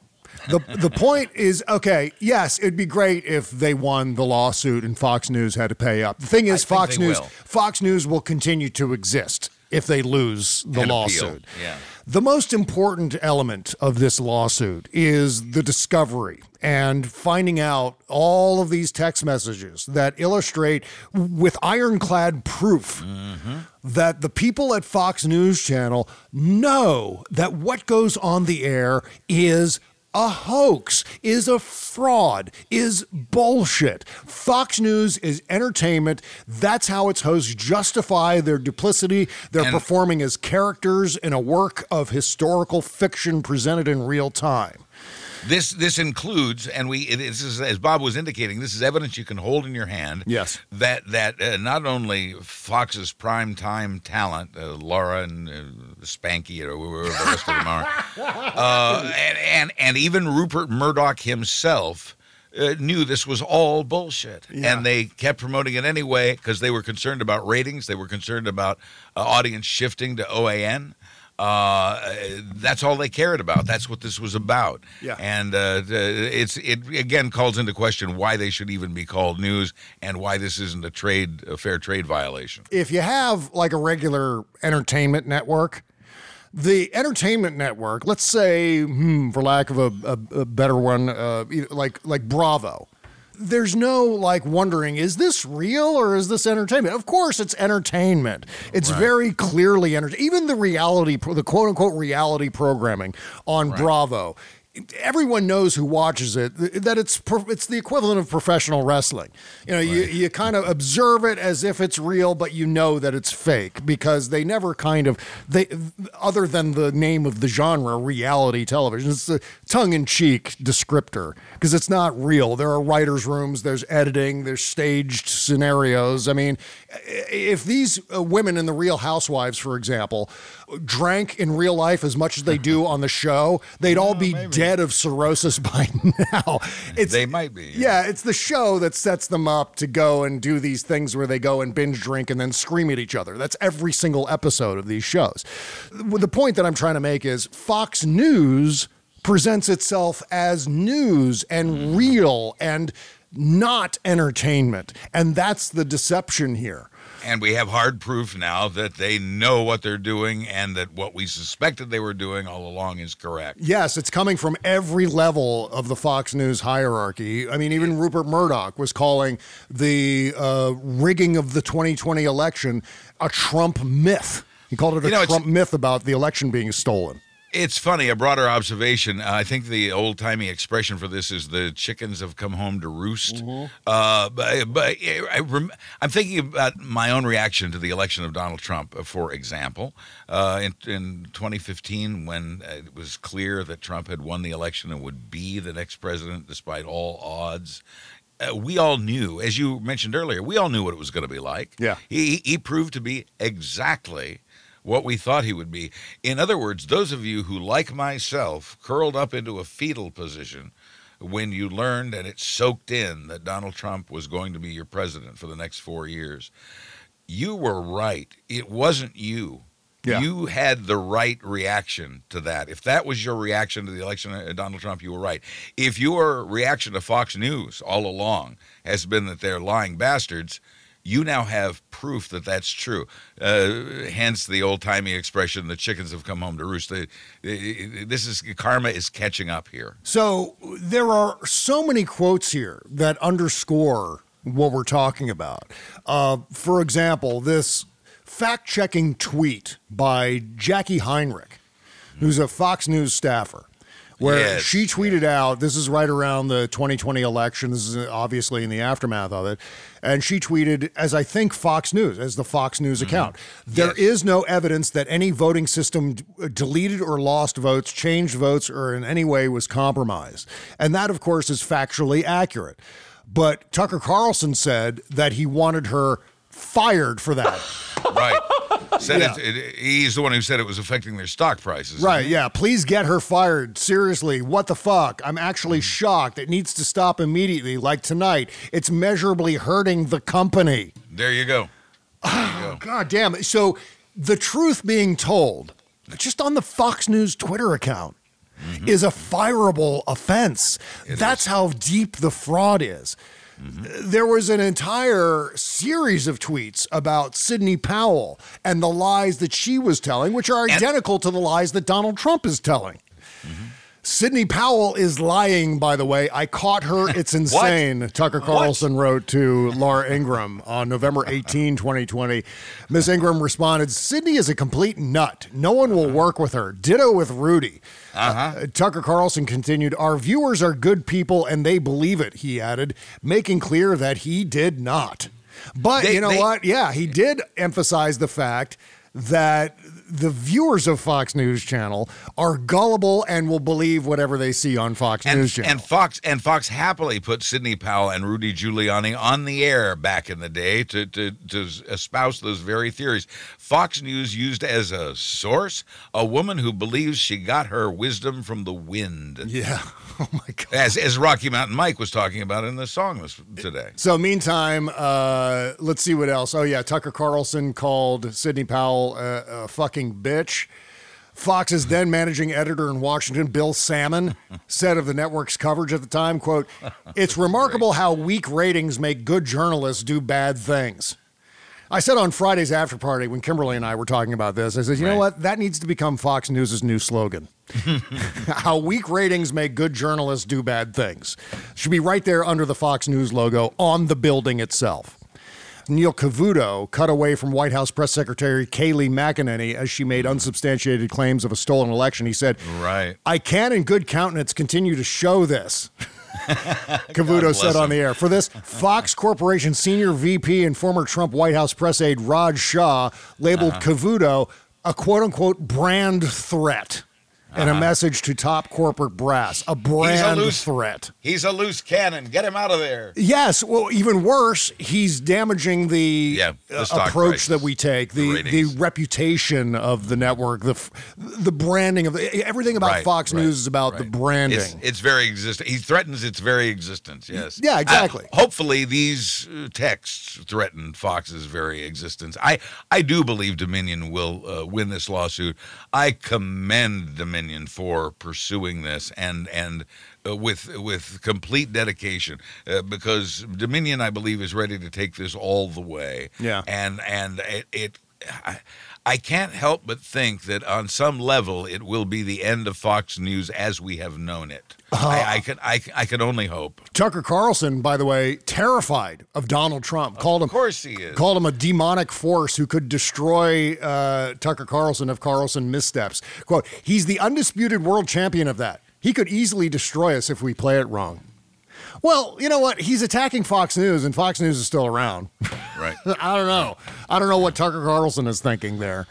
The, the point is okay, yes, it'd be great if they won the lawsuit and Fox News had to pay up. The thing is, think Fox News will. Fox News will continue to exist if they lose the And lawsuit. Yeah. The most important element of this lawsuit is the discovery and finding out all of these text messages that illustrate with ironclad proof mm-hmm. that the people at Fox News Channel know that what goes on the air is a hoax, is a fraud, is bullshit. Fox News is entertainment. That's how its hosts justify their duplicity. They're And- performing as characters in a work of historical fiction presented in real time. This this includes, and we this is as Bob was indicating, this is evidence you can hold in your hand. Yes. That that uh, not only Fox's prime time talent, uh, Laura and uh, Spanky or whoever the rest of them are, uh, and, and and even Rupert Murdoch himself uh, knew this was all bullshit, and they kept promoting it anyway because they were concerned about ratings. They were concerned about uh, audience shifting to OAN. Uh, that's all they cared about. That's what this was about. Yeah. And uh, it's it again calls into question why they should even be called news and why this isn't a trade a fair trade violation. if you have like a regular entertainment network, the entertainment network, let's say, hmm, for lack of a, a, a better one, uh, like like Bravo. There's no like wondering, is this real or is this entertainment? Of course, it's entertainment. It's very clearly entertainment. Even the reality, the quote unquote reality programming on Bravo, everyone knows who watches it that it's it's the equivalent of professional wrestling. You know, you, you kind of observe it as if it's real, but you know that it's fake because they never kind of they other than the name of the genre, reality television. It's a tongue in cheek descriptor because it's not real. There are writers' rooms, there's editing, there's staged scenarios. I mean, if these uh, women in the Real Housewives, for example, drank in real life as much as they do on the show, they'd all be dead of cirrhosis by now. It's, they might be. yeah, it's the show that sets them up to go and do these things where they go and binge drink and then scream at each other. That's every single episode of these shows. The point that I'm trying to make is Fox News presents itself as news and real and not entertainment. And that's the deception here. And we have hard proof now that they know what they're doing and that what we suspected they were doing all along is correct. Yes, it's coming from every level of the Fox News hierarchy. I mean, even Rupert Murdoch was calling the uh, rigging of the 2020 election a Trump myth. He called it a You know, Trump myth about the election being stolen. It's funny, a broader observation. Uh, I think the old timey expression for this is the chickens have come home to roost. Uh, but but I rem- I'm thinking about my own reaction to the election of Donald Trump, uh, for example. Uh, in, in 2015, when uh, it was clear that Trump had won the election and would be the next president despite all odds. Uh, we all knew, as you mentioned earlier, we all knew what it was going to be like. Yeah. He, he proved to be exactly what we thought he would be. In other words, those of you who, like myself, curled up into a fetal position when you learned and it soaked in that Donald Trump was going to be your president for the next four years, you were right. It wasn't you. Yeah. You had the right reaction to that. If that was your reaction to the election of Donald Trump, you were right. If your reaction to Fox News all along has been that they're lying bastards, you now have proof that that's true. Uh, hence the old timey expression, "The chickens have come home to roost." This is karma is catching up here. So there are so many quotes here that underscore what we're talking about. Uh, for example, this fact checking tweet by Jacqui Heinrich, who's a Fox News staffer. Where Yes, she tweeted out, this is right around the 2020 election. This is obviously in the aftermath of it. And she tweeted, as I think Fox News, as the Fox News mm-hmm. account, there is no evidence that any voting system d- uh, deleted or lost votes, changed votes, or in any way was compromised. And that, of course, is factually accurate. But Tucker Carlson said that he wanted her fired for that. Right. Said Yeah. it, it, he's the one who said it was affecting their stock prices. Right, yeah. Please get her fired. Seriously, what the fuck? I'm actually mm. shocked. It needs to stop immediately, like tonight. It's measurably hurting the company. There you go. God damn it. So, the truth being told, just on the Fox News Twitter account, mm-hmm. is a fireable offense. That's how deep the fraud is. Mm-hmm. There was an entire series of tweets about Sidney Powell and the lies that she was telling, which are identical to the lies that Donald Trump is telling. Sidney Powell is lying, by the way. I caught her. It's insane. Tucker Carlson wrote to Laura Ingraham on November 18, 2020. Miss Ingraham responded Sidney is a complete nut. No one will uh-huh. work with her. Ditto with Rudy. Uh, uh-huh. uh, Tucker Carlson continued, Our viewers are good people and they believe it, he added, making clear that he did not. But They- you know they- what? Yeah, he did emphasize the fact that the viewers of Fox News Channel are gullible and will believe whatever they see on Fox And, News Channel. and Fox and Fox happily put Sidney Powell and Rudy Giuliani on the air back in the day to, to, to espouse those very theories. Fox News used as a source a woman who believes she got her wisdom from the wind. Yeah. Oh my God. As as Rocky Mountain Mike was talking about in the song this, today. So, meantime, uh, let's see what else. Oh, yeah, Tucker Carlson called Sidney Powell a, a fucking bitch. Fox's then managing editor in Washington, Bill Sammon, said of the network's coverage at the time, quote, It's remarkable how weak ratings make good journalists do bad things. I said on Friday's after party when Kimberly and I were talking about this, I said, you know what? That needs to become Fox News' new slogan. How weak ratings make good journalists do bad things. Should be right there under the Fox News logo on the building itself. Neil Cavuto cut away from White House Press Secretary Kayleigh McEnany as she made unsubstantiated claims of a stolen election. He said, Right. I can in good countenance continue to show this. Cavuto said on the air. For this, Fox Corporation senior VP and former Trump White House press aide Raj Shah labeled Uh-huh. Cavuto a quote unquote brand threat in a Uh-huh. message to top corporate brass. A He's a brand loose threat. He's a loose cannon. Get him out of there. Yes, well, even worse, he's damaging the, Yeah, the uh, approach prices, that we take, the the the, reputation of the network, the the branding of the, everything about Right, Fox right, News is about the right. branding. It's, it's very existent. He threatens its very existence. Yes. Yeah, exactly. Uh, hopefully, these uh, texts threaten Fox's very existence. I I do believe Dominion will uh, win this lawsuit. I commend Dominion for pursuing this and and. Uh, with with complete dedication, uh, because Dominion, I believe, is ready to take this all the way. Yeah. and and it, it I, I can't help but think that on some level it will be the end of Fox News as we have known it. I, I can I, I can only hope. Tucker Carlson, by the way, terrified of Donald Trump, called him. Of course he is. Called him a demonic force who could destroy uh, Tucker Carlson if Carlson missteps. "Quote: He's the undisputed world champion of that. He could easily destroy us if we play it wrong." Well, you know what? He's attacking Fox News, and Fox News is still around. Right. I don't know. I don't know what Tucker Carlson is thinking there.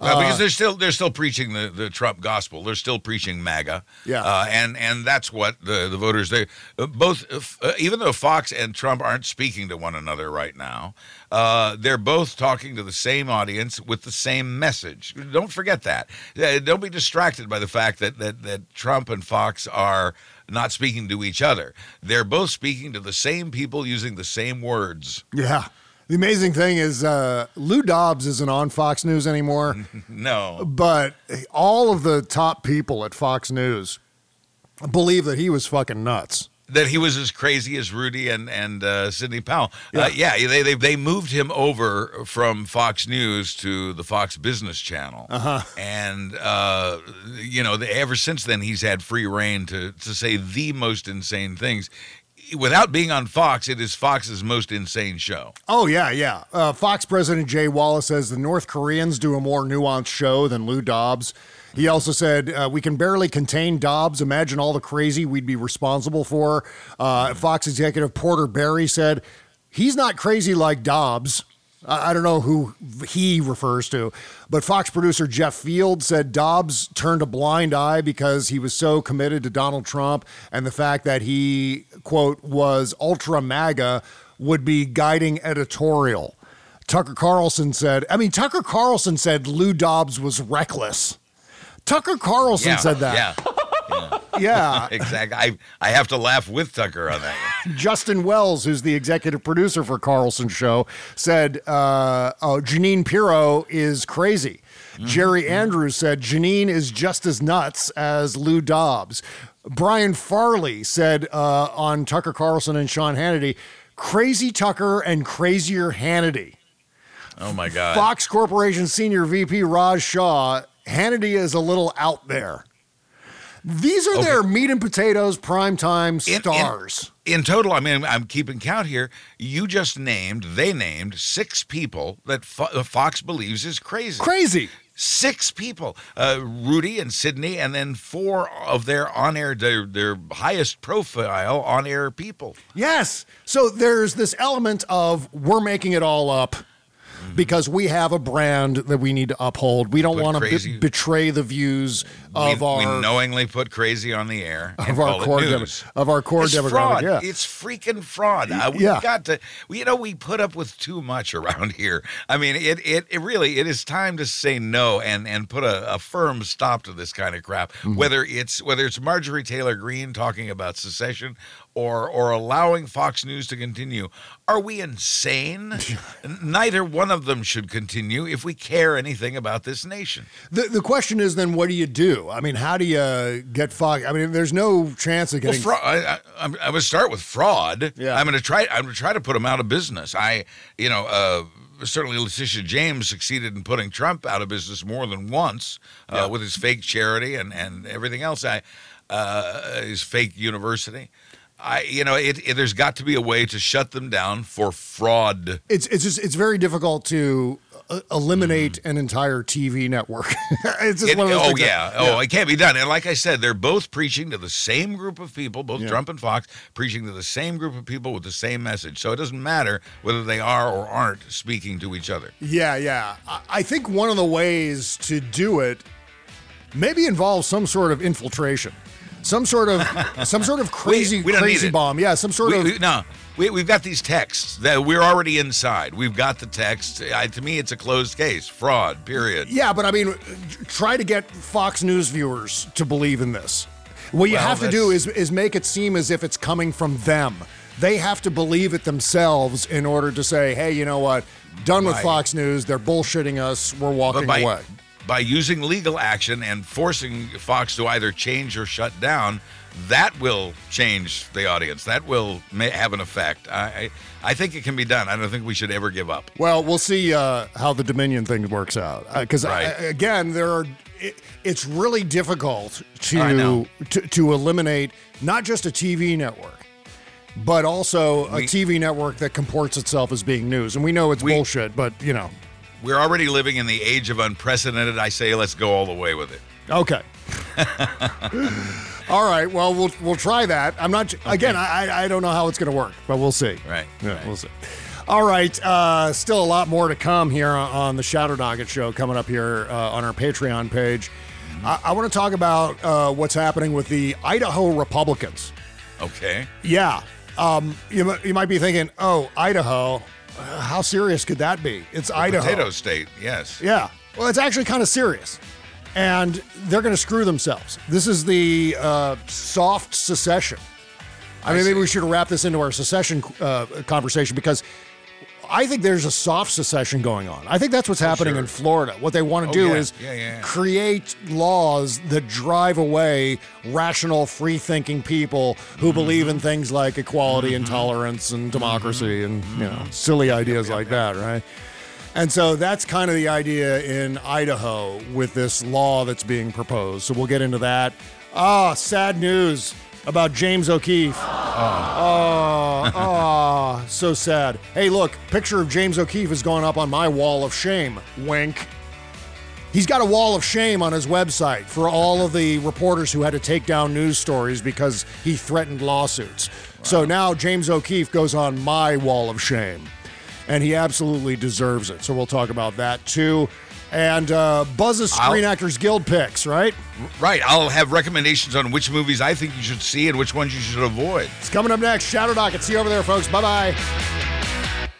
Well, Uh, because they're still they're still preaching the, the Trump gospel. They're still preaching MAGA. Yeah. Uh, and and that's what the the voters they uh, both uh, even though Fox and Trump aren't speaking to one another right now, uh, they're both talking to the same audience with the same message. Don't forget that. Uh, don't be distracted by the fact that that that Trump and Fox are not speaking to each other. They're both speaking to the same people using the same words. Yeah. The amazing thing is, uh, Lou Dobbs isn't on Fox News anymore. No. But all of the top people at Fox News believe that he was fucking nuts. that he was as crazy as Rudy and and uh, Sidney Powell. Yeah, uh, yeah they, they they moved him over from Fox News to the Fox Business Channel, Uh-huh. and uh, you know, the, ever since then he's had free reign to to say the most insane things. Without being on Fox, it is Fox's most insane show. Oh, yeah, yeah. Uh, Fox President Jay Wallace says the North Koreans do a more nuanced show than Lou Dobbs. He also said, uh, We can barely contain Dobbs. Imagine all the crazy we'd be responsible for. Uh, Fox executive Porter Berry said, He's not crazy like Dobbs. I I don't know who he refers to, but Fox producer Jeff Field said Dobbs turned a blind eye because he was so committed to Donald Trump and the fact that he, quote, was ultra MAGA would be guiding editorial. Tucker Carlson said, I mean, Tucker Carlson said Lou Dobbs was reckless. Tucker Carlson Yeah, said that. Yeah. Yeah. exactly. I I have to laugh with Tucker on that. one. Justin Wells, who's the executive producer for Carlson Show, said uh, oh, Jeanine Pirro is crazy. Jerry Andrews said Jeanine is just as nuts as Lou Dobbs. Brian Farley said uh, on Tucker Carlson and Sean Hannity, crazy Tucker and crazier Hannity. Oh my God. Fox Corporation Senior VP Raj Shah, Hannity is a little out there. These are their meat and potatoes primetime In- in- stars. In, total, I mean, I'm keeping count here. You just named, they named six people that Fo- uh, Fox believes is crazy. Crazy. Six people, uh, Rudy and Sidney, and then four of their on-air, their their highest profile on-air people. Yes. So there's this element of we're making it all up. because we have a brand that we need to uphold. We don't want to betray the views of we, our we knowingly put crazy on the air of our core demo- of our core it's demographic. fraud. Yeah. It's freaking fraud. Uh, we've Yeah. got to. You know, we put up with too much around here. I mean, it it, it really it is time to say no and and put a, a firm stop to this kind of crap. Mm-hmm. Whether it's whether it's Marjorie Taylor Greene talking about secession or or allowing Fox News to continue. Are we insane? Neither one of them should continue if we care anything about this nation. The, the question is then, what do you do? I mean, how do you get Fox? I mean, there's no chance of Well, getting. fraud. I, I, I'm- I would start with fraud. Yeah. I'm going to try. I'm going to try to put them out of business. I, you know, uh, certainly Letitia James succeeded in putting Trump out of business more than once uh, Yeah. with his fake charity and and everything else. I, uh, his fake university. I, you know, it, it, there's got to be a way to shut them down for fraud. it's it's just it's very difficult to uh, eliminate an entire TV network. it's just It- one of those oh things that- yeah, oh it can't be done. And like I said, they're both preaching to the same group of people, both Yeah. Trump and Fox, preaching to the same group of people with the same message. So it doesn't matter whether they are or aren't speaking to each other. Yeah, yeah. I think one of the ways to do it maybe involves some sort of infiltration, some sort of some sort of crazy we don't crazy bomb. Yeah, some sort We- of we- no. We, we've got these texts that we're already inside. We've got the text. I, to me, it's a closed case. Fraud. Period. Yeah, but I mean, try to get Fox News viewers to believe in this. What you Well, have to do is is make it seem as if it's coming from them. They have to believe it themselves in order to say, "Hey, you know what? Done with Right. Fox News. They're bullshitting us. We're walking by, away." By using legal action and forcing Fox to either change or shut down, that will change the audience. That will may have an effect. I, I, I think it can be done. I don't think we should ever give up. Well, we'll see uh, how the Dominion thing works out. Because Right. again, there are. It, it's really difficult to, to to eliminate not just a TV network, but also a We- TV network that comports itself as being news. And we know it's bullshit, but you know. We're already living in the age of unprecedented. I say let's go all the way with it. Okay. All right. Well, we'll we'll try that. I'm not again. I I- don't know how it's going to work, but we'll see. Right. Yeah, we'll see. All right. Uh, still a lot more to come here on, the Shadow Nugget Show coming up here uh, on our Patreon page. I, I want to talk about uh, what's happening with the Idaho Republicans. Okay. Yeah. Um, you, you might be thinking, oh, Idaho. Uh, how serious could that be? It's Idaho. Potato State. Yes. Yeah. Well, it's actually kind of serious. And they're going to screw themselves. This is the uh, soft secession. I, mean, maybe we should wrap this into our secession uh, conversation because I think there's a soft secession going on. I think that's what's happening sure. in Florida. What they want to Oh, do yeah. is Yeah, yeah, create laws that drive away rational, free thinking people who Mm-hmm. believe in things like equality and tolerance and democracy and, you know, silly ideas like that, right? And so that's kind of the idea in Idaho with this law that's being proposed. So we'll get into that. Ah, sad news about James O'Keefe. Oh, oh, so sad. Hey, look, picture of James O'Keefe has gone up on my wall of shame. Wink. He's got a wall of shame on his website for all of the reporters who had to take down news stories because he threatened lawsuits. So now James O'Keefe goes on my wall of shame, and he absolutely deserves it. So we'll talk about that too. And uh, Buzz's Screen I'll- Actors Guild picks, right? Right. I'll have recommendations on which movies I think you should see and which ones you should avoid. It's coming up next. Shadow Docket. See you over there, folks. Bye bye.